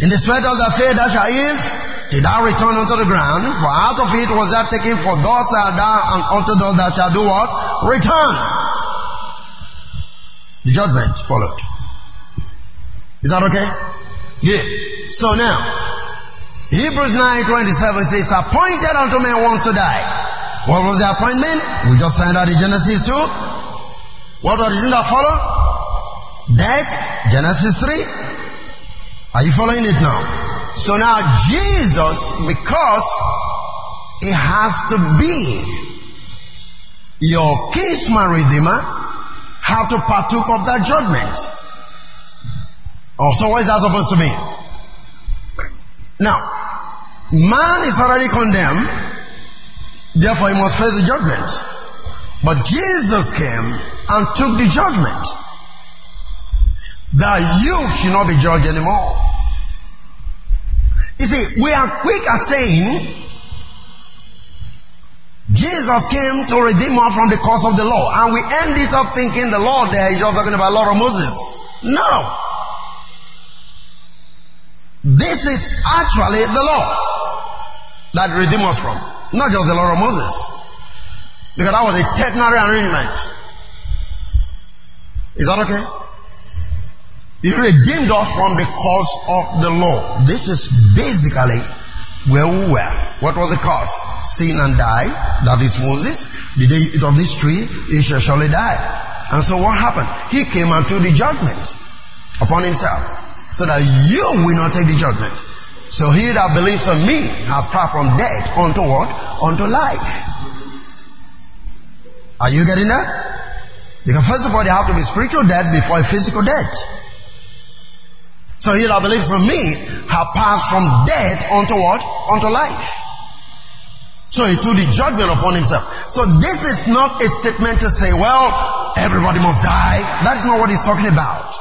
In the sweat of the faith that shall eat, did thou return unto the ground, for out of it was that taken, for thus shalt thou and unto those that shall do what? Return. The judgment followed. Is that okay? Yeah. So now, Hebrews 9:27 says, appointed unto man wants to die. What was the appointment? We just signed out in Genesis 2. What was it that follow? Death, Genesis 3. Are you following it now? So now Jesus, because he has to be your kinsman redeemer, have to partook of that judgment. Oh, so what is that supposed to mean? Now, man is already condemned, therefore he must face the judgment. But Jesus came and took the judgment. That you should not be judged anymore. You see, we are quick at saying Jesus came to redeem us from the curse of the law. And we end it up thinking the law there is just talking about the law of Moses. No. This is actually the law that redeemed us from. Not just the law of Moses. Because that was a temporary arrangement. Is that okay? He redeemed us from the curse of the law. This is basically where we were. What was the cause? Sin and die. That is Moses. The day eat of this tree, he shall surely die. And so what happened? He came unto the judgment upon himself. So that you will not take the judgment. So he that believes on me has passed from death unto what? Unto life. Are you getting that? Because first of all, there have to be spiritual death before physical death. So he that believes on me have passed from death unto what? Unto life. So he took the judgment upon himself. So this is not a statement to say, well, everybody must die. That is not what he's talking about.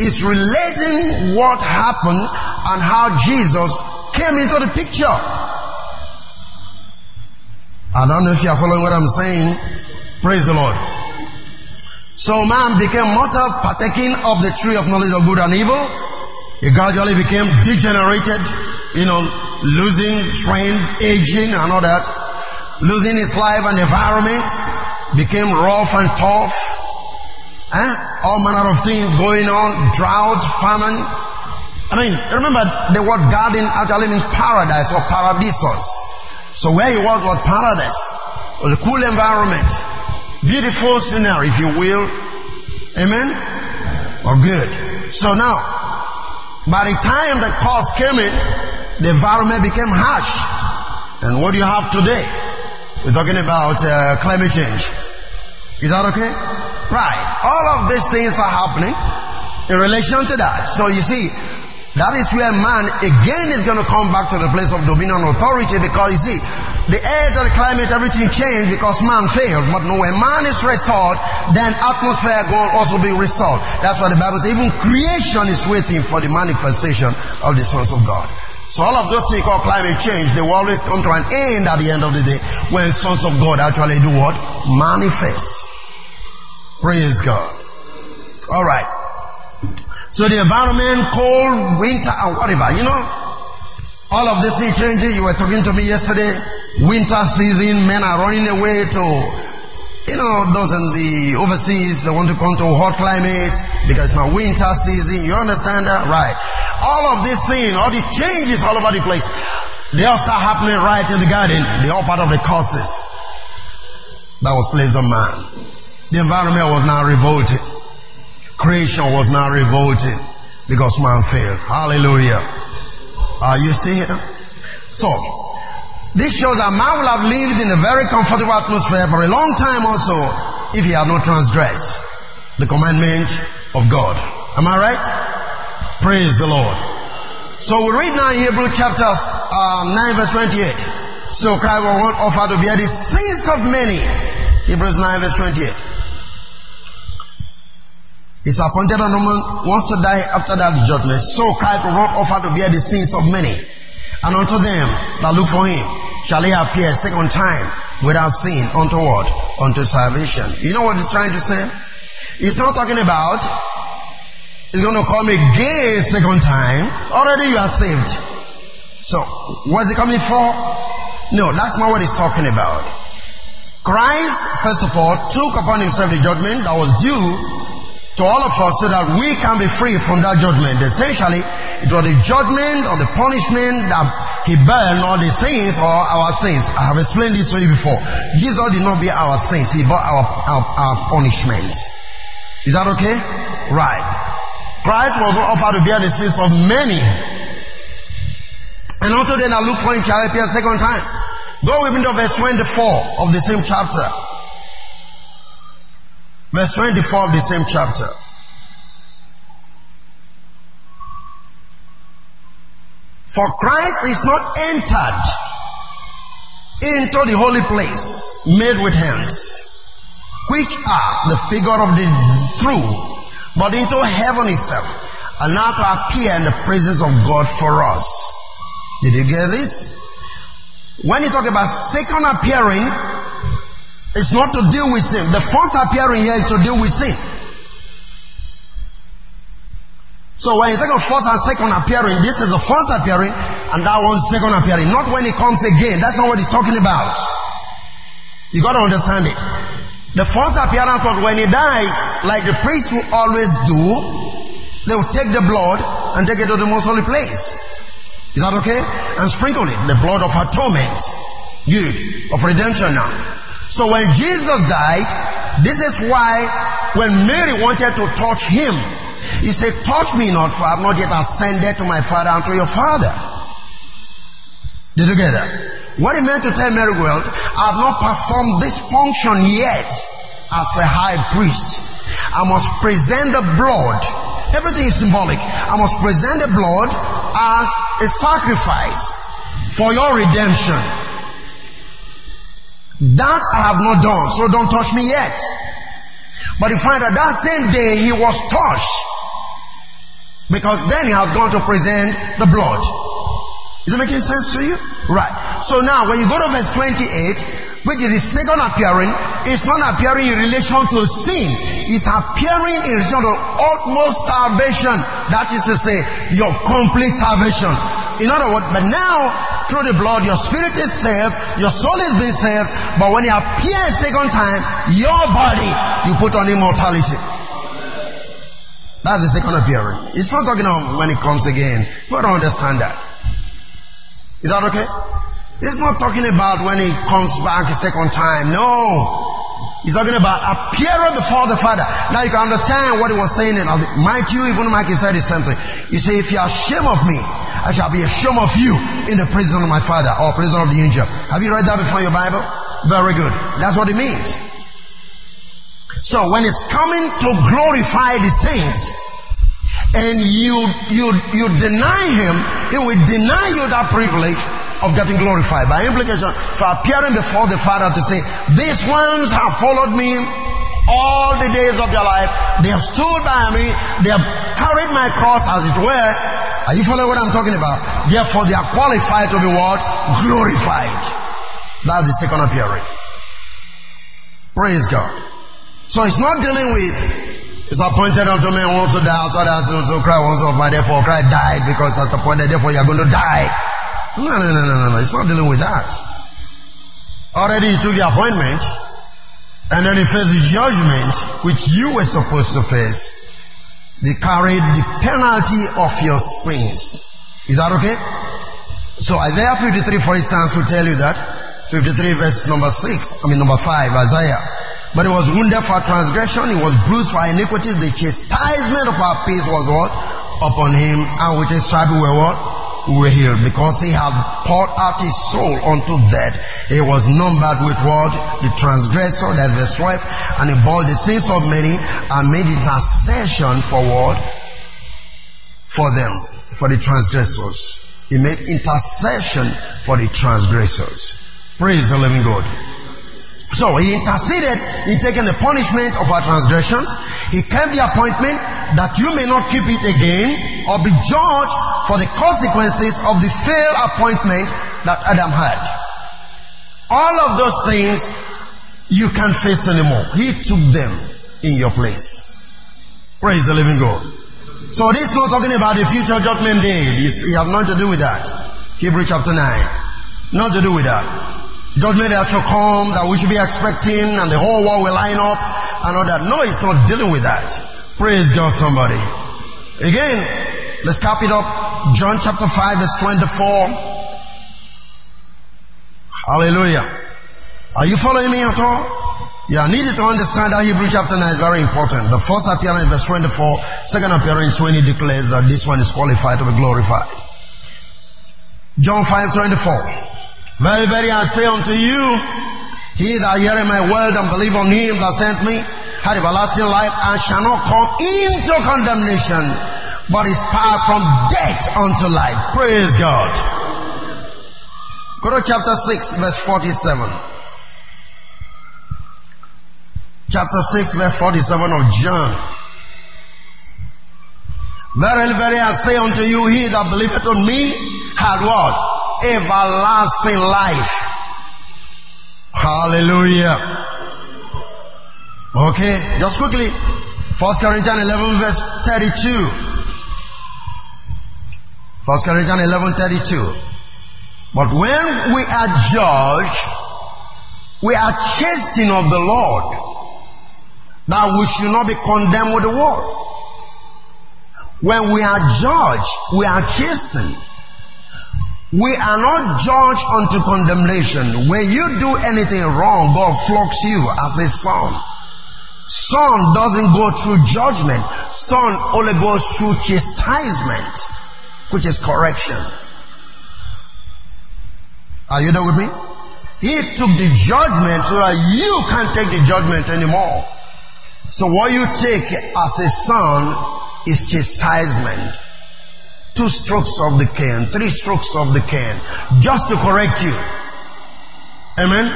He's relating what happened and how Jesus came into the picture. I don't know if you are following what I'm saying. Praise the Lord. So man became mortal, partaking of the tree of knowledge of good and evil. He gradually became degenerated, you know, losing strength, aging and all that. Losing his life and environment. Became rough and tough. Eh? All manner of things going on. Drought, famine. I mean, remember the word garden actually means paradise or paradisos. So where he was was paradise. Was a cool environment. Beautiful scenery, if you will. Amen? Or good. So now, by the time the cause came in, the environment became harsh. And what do you have today? We're talking about uh, climate change. Is that okay? Right. All of these things are happening in relation to that. So you see, that is where man again is going to come back to the place of dominion authority because you see, the air, the climate, everything changed because man failed. But when man is restored, then atmosphere will also be restored. That's why the Bible says even creation is waiting for the manifestation of the sons of God. So all of those things called climate change, they will always come to an end at the end of the day when sons of God actually do what? Manifest. Praise God. Alright. So the environment, cold, winter, and whatever, you know, all of this is changing. You were talking to me yesterday. Winter season, men are running away to, you know, those in the overseas, they want to come to hot climates because it's my winter season. You understand that? Right. All of these things, all these changes all over the place, they all start happening right in the garden. They all part of the causes that was placed on man. The environment was now revolting. Creation was now revolting because man failed. Hallelujah. Are you see here? So, this shows that man will have lived in a very comfortable atmosphere for a long time also if he had not transgressed the commandment of God. Am I right? Praise the Lord. So we read now in Hebrew chapters um, 9 verse 28. So Christ will offer to bear the sins of many. Hebrews 9 verse 28. It's appointed on man wants to die after that judgment. So Christ will not offer to bear the sins of many. And unto them that look for him shall he appear a second time without sin unto what? Unto salvation. You know what he's trying to say? He's not talking about he's going to come again a second time. Already you are saved. So, what's he coming for? No, that's not what he's talking about. Christ, first of all, took upon himself the judgment that was due to all of us so that we can be free from that judgment. Essentially, it was the judgment or the punishment that he burned all the sins or our sins. I have explained this to you before. Jesus did not bear our sins. He bore our, our, our punishment. Is that okay? Right. Christ was offered to bear the sins of many. And until then I look for him shall appear a second time. Go with me to verse 24 of the same chapter. Verse 24 of the same chapter. For Christ is not entered into the holy place made with hands, which are the figure of the true, but into heaven itself, and now to appear in the presence of God for us. Did you get this? When you talk about second appearing, it's not to deal with sin. The first appearing here is to deal with sin. So when you think of first and second appearing, this is the first appearing and that one's second appearing. Not when he comes again. That's not what he's talking about. You gotta understand it. The first appearance was when he died, like the priests will always do, they will take the blood and take it to the most holy place. Is that okay? And sprinkle it, the blood of atonement. Good. Of redemption now. So when Jesus died, this is why when Mary wanted to touch him, he said, touch me not for I have not yet ascended to my father and to your father. Did you get that? What he meant to tell Mary, well, I have not performed this function yet as a high priest. I must present the blood. Everything is symbolic. I must present the blood as a sacrifice for your redemption. That I have not done, so don't touch me yet. But you find that that same day he was touched. Because then he has gone to present the blood. Is it making sense to you? Right. So now when you go to verse 28, which is the second appearing, it's not appearing in relation to sin. It's appearing in relation to utmost salvation. That is to say, your complete salvation. In other words, but now through the blood, your spirit is saved, your soul is being saved, but when he appears second time, your body, you put on immortality. That's the second appearing. It's not talking of when he comes again. You don't understand that. Is that okay? It's not talking about when he comes back a second time. No. He's talking about appearing before the Father. Now you can understand what he was saying in Matthew, even Mark said the same thing. He said, if you are ashamed of me, I shall be ashamed of you in the prison of my Father or prison of the angel. Have you read that before in your Bible? Very good. That's what it means. So when it's coming to glorify the saints, and you, you, you deny him, he will deny you that privilege of getting glorified. By implication, for appearing before the Father to say, these ones have followed me all the days of their life. They have stood by me. They have carried my cross as it were. Are you following what I'm talking about? Therefore, they are qualified to be what? Glorified. That's the second appearing. Praise God. So it's not dealing with it's appointed unto men wants to die, after that to cry once of my therefore cry died because at point therefore you are going to die. No, no, no, no, no, no. It's not dealing with that. Already he took the appointment and then he faced the judgment which you were supposed to face. They carried the penalty of your sins. Is that okay? So Isaiah 53 for instance will tell you that. 53 verse number 6, I mean number 5, Isaiah. But he was wounded for transgression, he was bruised for iniquity, the chastisement of our peace was what? Upon him, and with his stripe we were what? Were healed because he had poured out his soul unto death. He was numbered with what? The transgressor, that verse 12, and he bore the sins of many and made intercession for what? For them, for the transgressors. He made intercession for the transgressors. Praise the living God. So he interceded in taking the punishment of our transgressions. He kept the appointment that you may not keep it again or be judged for the consequences of the failed appointment that Adam had. All of those things you can't face anymore. He took them in your place. Praise the living God. So this is not talking about the future judgment day. It has nothing to do with that. Hebrew chapter 9. Not to do with that judgment that shall come that we should be expecting and the whole world will line up and all that. No, it's not dealing with that. Praise God somebody. Again, let's cap it up. John chapter 5 verse 24. Hallelujah. Are you following me at all? Yeah, I needed to understand that Hebrew chapter 9 is very important. The first appearance verse 24, second appearance when he declares that this one is qualified to be glorified. John 5 24. Very, very I say unto you, he that heareth my word and believe on him that sent me, had everlasting life and shall not come into condemnation, but is power from death unto life. Praise God. Go to chapter 6 verse 47. Chapter 6 verse 47 of John. Verily, very I say unto you, he that believeth on me had what? everlasting life. Hallelujah. Okay, just quickly. First Corinthians 11 verse 32. First Corinthians 11 32. But when we are judged, we are chastened of the Lord, that we should not be condemned with the world. When we are judged, we are chastened. We are not judged unto condemnation. When you do anything wrong, God flocks you as a son. Son doesn't go through judgment. Son only goes through chastisement, which is correction. Are you there with me? He took the judgment so that you can't take the judgment anymore. So what you take as a son is chastisement two strokes of the cane, three strokes of the cane, just to correct you. Amen.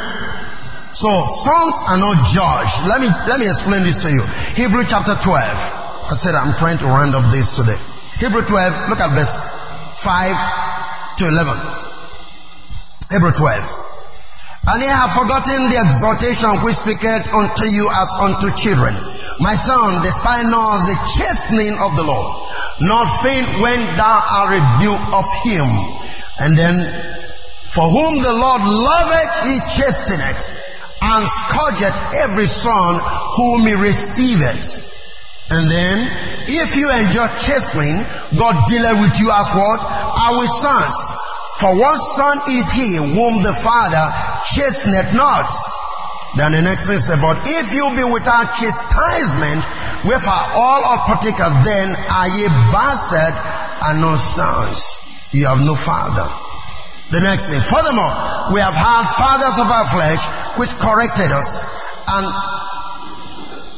So sons are not judged. Let me let me explain this to you. Hebrew chapter 12. I said I'm trying to round up this today. Hebrew 12, look at verse 5 to 11. Hebrew 12. And ye have forgotten the exhortation which speaketh unto you as unto children. My son, despise not the chastening of the Lord, not faint when thou art rebuked of him. And then, for whom the Lord loveth, he chasteneth, and scourgeth every son whom he receiveth. And then, if you enjoy chastening, God dealeth with you as what? Our sons. For what son is he whom the father chasteneth not? Then the next thing says, but if you be without chastisement, wherefore all are partakers, then are ye bastard and no sons. You have no father. The next thing, furthermore, we have had fathers of our flesh which corrected us and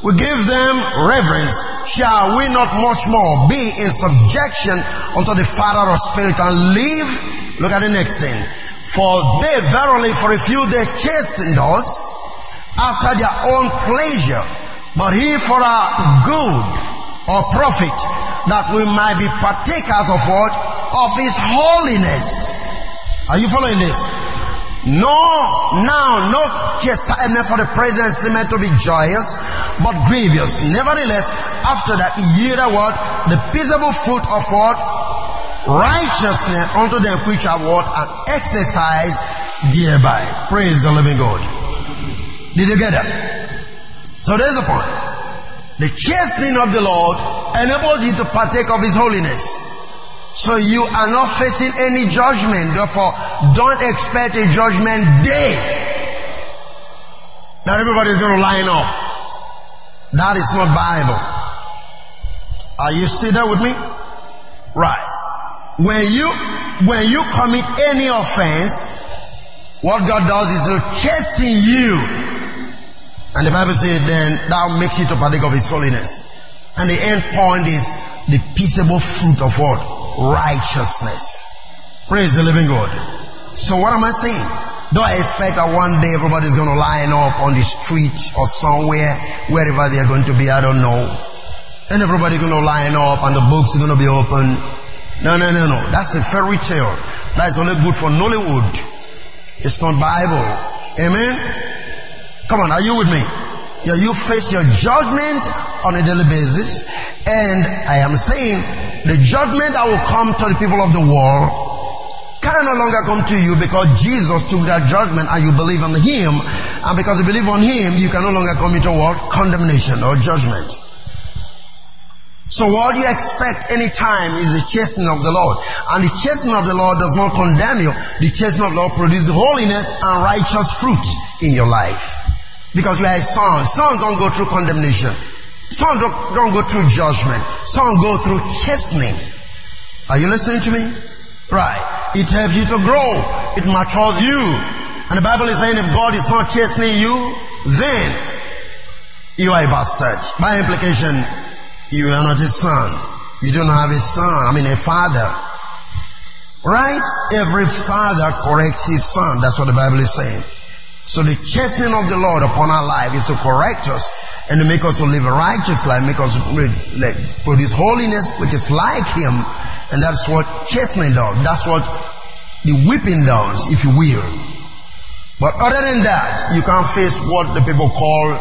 we give them reverence. Shall we not much more be in subjection unto the Father of spirit and live? Look at the next thing. For they verily for a few days chastened us after their own pleasure, but he for our good or profit, that we might be partakers of what? Of his holiness. Are you following this? No, now, no chastisement for the present seemeth to be joyous, but grievous. Nevertheless, after that, yielded what? The peaceable fruit of what? Righteousness unto them which are what? And exercise thereby. Praise the living God. Did you get that? So there's the point. The chastening of the Lord enables you to partake of His holiness. So you are not facing any judgment. Therefore, don't expect a judgment day. That everybody is going to line up. That is not Bible. Are you still there with me? Right. When you, when you commit any offense, what God does is to chasten you and the Bible says, then thou makes it to partake of his holiness. And the end point is the peaceable fruit of what? Righteousness. Praise the living God. So what am I saying? Don't expect that one day everybody's going to line up on the street or somewhere, wherever they're going to be, I don't know. And everybody's going to line up and the books are going to be open. No, no, no, no. That's a fairy tale. That's only good for Nollywood. It's not Bible. Amen? Come on, are you with me? You face your judgment on a daily basis. And I am saying the judgment that will come to the people of the world can no longer come to you because Jesus took that judgment and you believe on Him. And because you believe on Him, you can no longer come into what? Condemnation or judgment. So what you expect any time is the chastening of the Lord. And the chastening of the Lord does not condemn you. The chastening of the Lord produces holiness and righteous fruit in your life. Because you are a son. Sons don't go through condemnation. Sons don't, don't go through judgment. Sons go through chastening. Are you listening to me? Right. It helps you to grow. It matures you. And the Bible is saying if God is not chastening you, then you are a bastard. By implication, you are not a son. You don't have a son, I mean a father. Right? Every father corrects his son. That's what the Bible is saying. So the chastening of the Lord upon our life is to correct us and to make us to live a righteous life, make us produce holiness which is like Him. And that's what chastening does. That's what the whipping does, if you will. But other than that, you can't face what the people call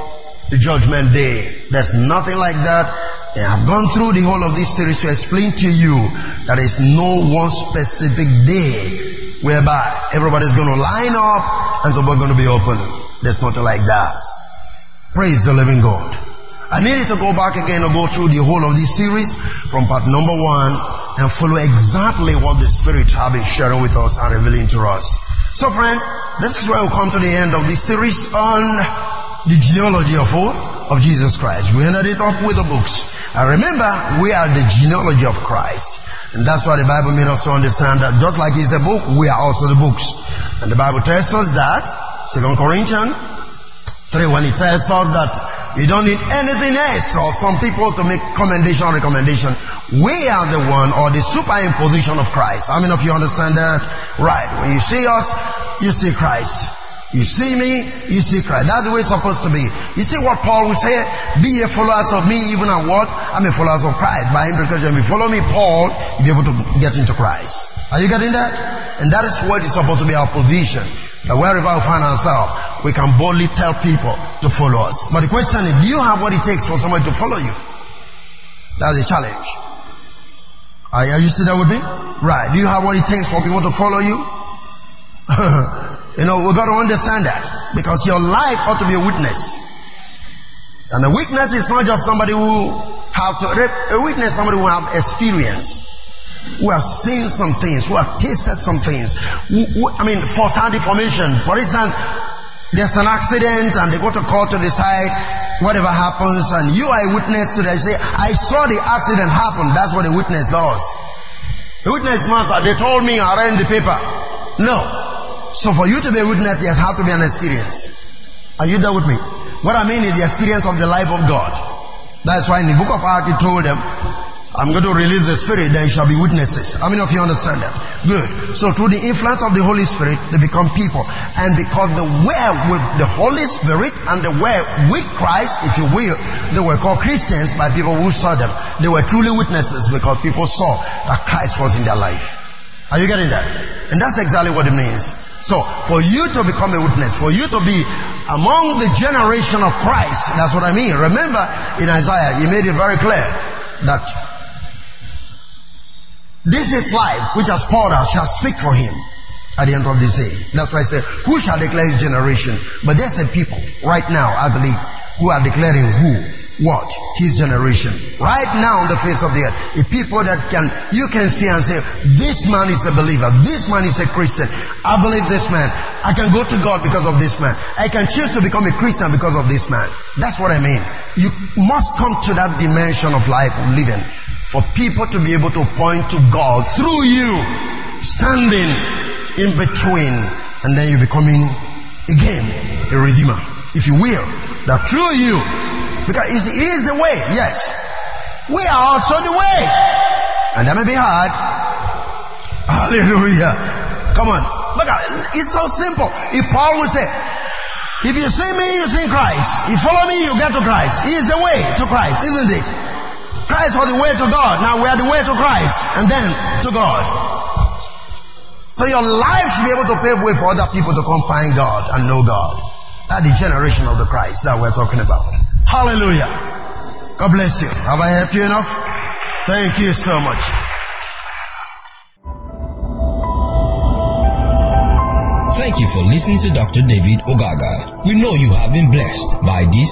the judgment day. There's nothing like that. And I've gone through the whole of this series to explain to you that there is no one specific day whereby everybody's going to line up and so we're going to be open. There's nothing like that. Praise the living God. I needed to go back again and go through the whole of this series from part number one and follow exactly what the Spirit has been sharing with us and revealing to us. So friend, this is where we come to the end of this series on the genealogy of? Of Jesus Christ. We ended it up with the books. And remember, we are the genealogy of Christ. And that's why the Bible made us to understand that just like He's a book, we are also the books. And the Bible tells us that, 2 Corinthians 3, when it tells us that you don't need anything else or some people to make commendation or recommendation. We are the one or the superimposition of Christ. How many of you understand that? Right. When you see us, you see Christ. You see me, you see Christ. That's the way it's supposed to be. You see what Paul would say? Be a followers of me even at what? I'm a followers of Christ. By implication, if you follow me, Paul, you'll be able to get into Christ. Are you getting that? And that is what is supposed to be our position. That wherever we find ourselves, we can boldly tell people to follow us. But the question is, do you have what it takes for somebody to follow you? That's a challenge. Are, you still there with me? Right. Do you have what it takes for people to follow you? *laughs* You know, we've got to understand that because your life ought to be a witness. And a witness is not just somebody who have to, a witness somebody who have experience who have seen some things, who have tasted some things. Who, who, I mean, first-hand information. For instance, there's an accident and they go to court to decide whatever happens and you are a witness to that. You say, I saw the accident happen. That's what a witness does. A witness must, they told me, I read the paper. No. So for you to be a witness, there has to be an experience. Are you there with me? What I mean is the experience of the life of God. That's why in the book of Acts he told them, I'm going to release the Spirit, you shall be witnesses. How many of you understand that? Good. So through the influence of the Holy Spirit, they become people. And because they were with the Holy Spirit and they were with Christ, if you will, they were called Christians by people who saw them. They were truly witnesses because people saw that Christ was in their life. Are you getting that? And that's exactly what it means. So, for you to become a witness, for you to be among the generation of Christ, that's what I mean. Remember, in Isaiah, he made it very clear that this is life which has poured out shall speak for him at the end of this day. That's why I say, who shall declare his generation? But there's a people right now, I believe, who are declaring who, what, his generation. Right now on the face of the earth. A people that can, you can see and say, this man is a believer. This man is a Christian. I believe this man. I can go to God because of this man. I can choose to become a Christian because of this man. That's what I mean. You must come to that dimension of life of living for people to be able to point to God through you, standing in between, and then you're becoming again a redeemer, if you will. That through you, because He is the way, yes. We are also the way. And that may be hard. Hallelujah. Come on. Look at it's so simple. If Paul would say, if you see me, you see Christ. If you follow me, you get to Christ. He is the way to Christ, isn't it? Christ was the way to God. Now we are the way to Christ and then to God. So your life should be able to pave way for other people to come find God and know God. That's the generation of the Christ that we're talking about. Hallelujah. God bless you. Have I helped you enough? Thank you so much. Thank you for listening to Dr. David Ogaga. We know you have been blessed by this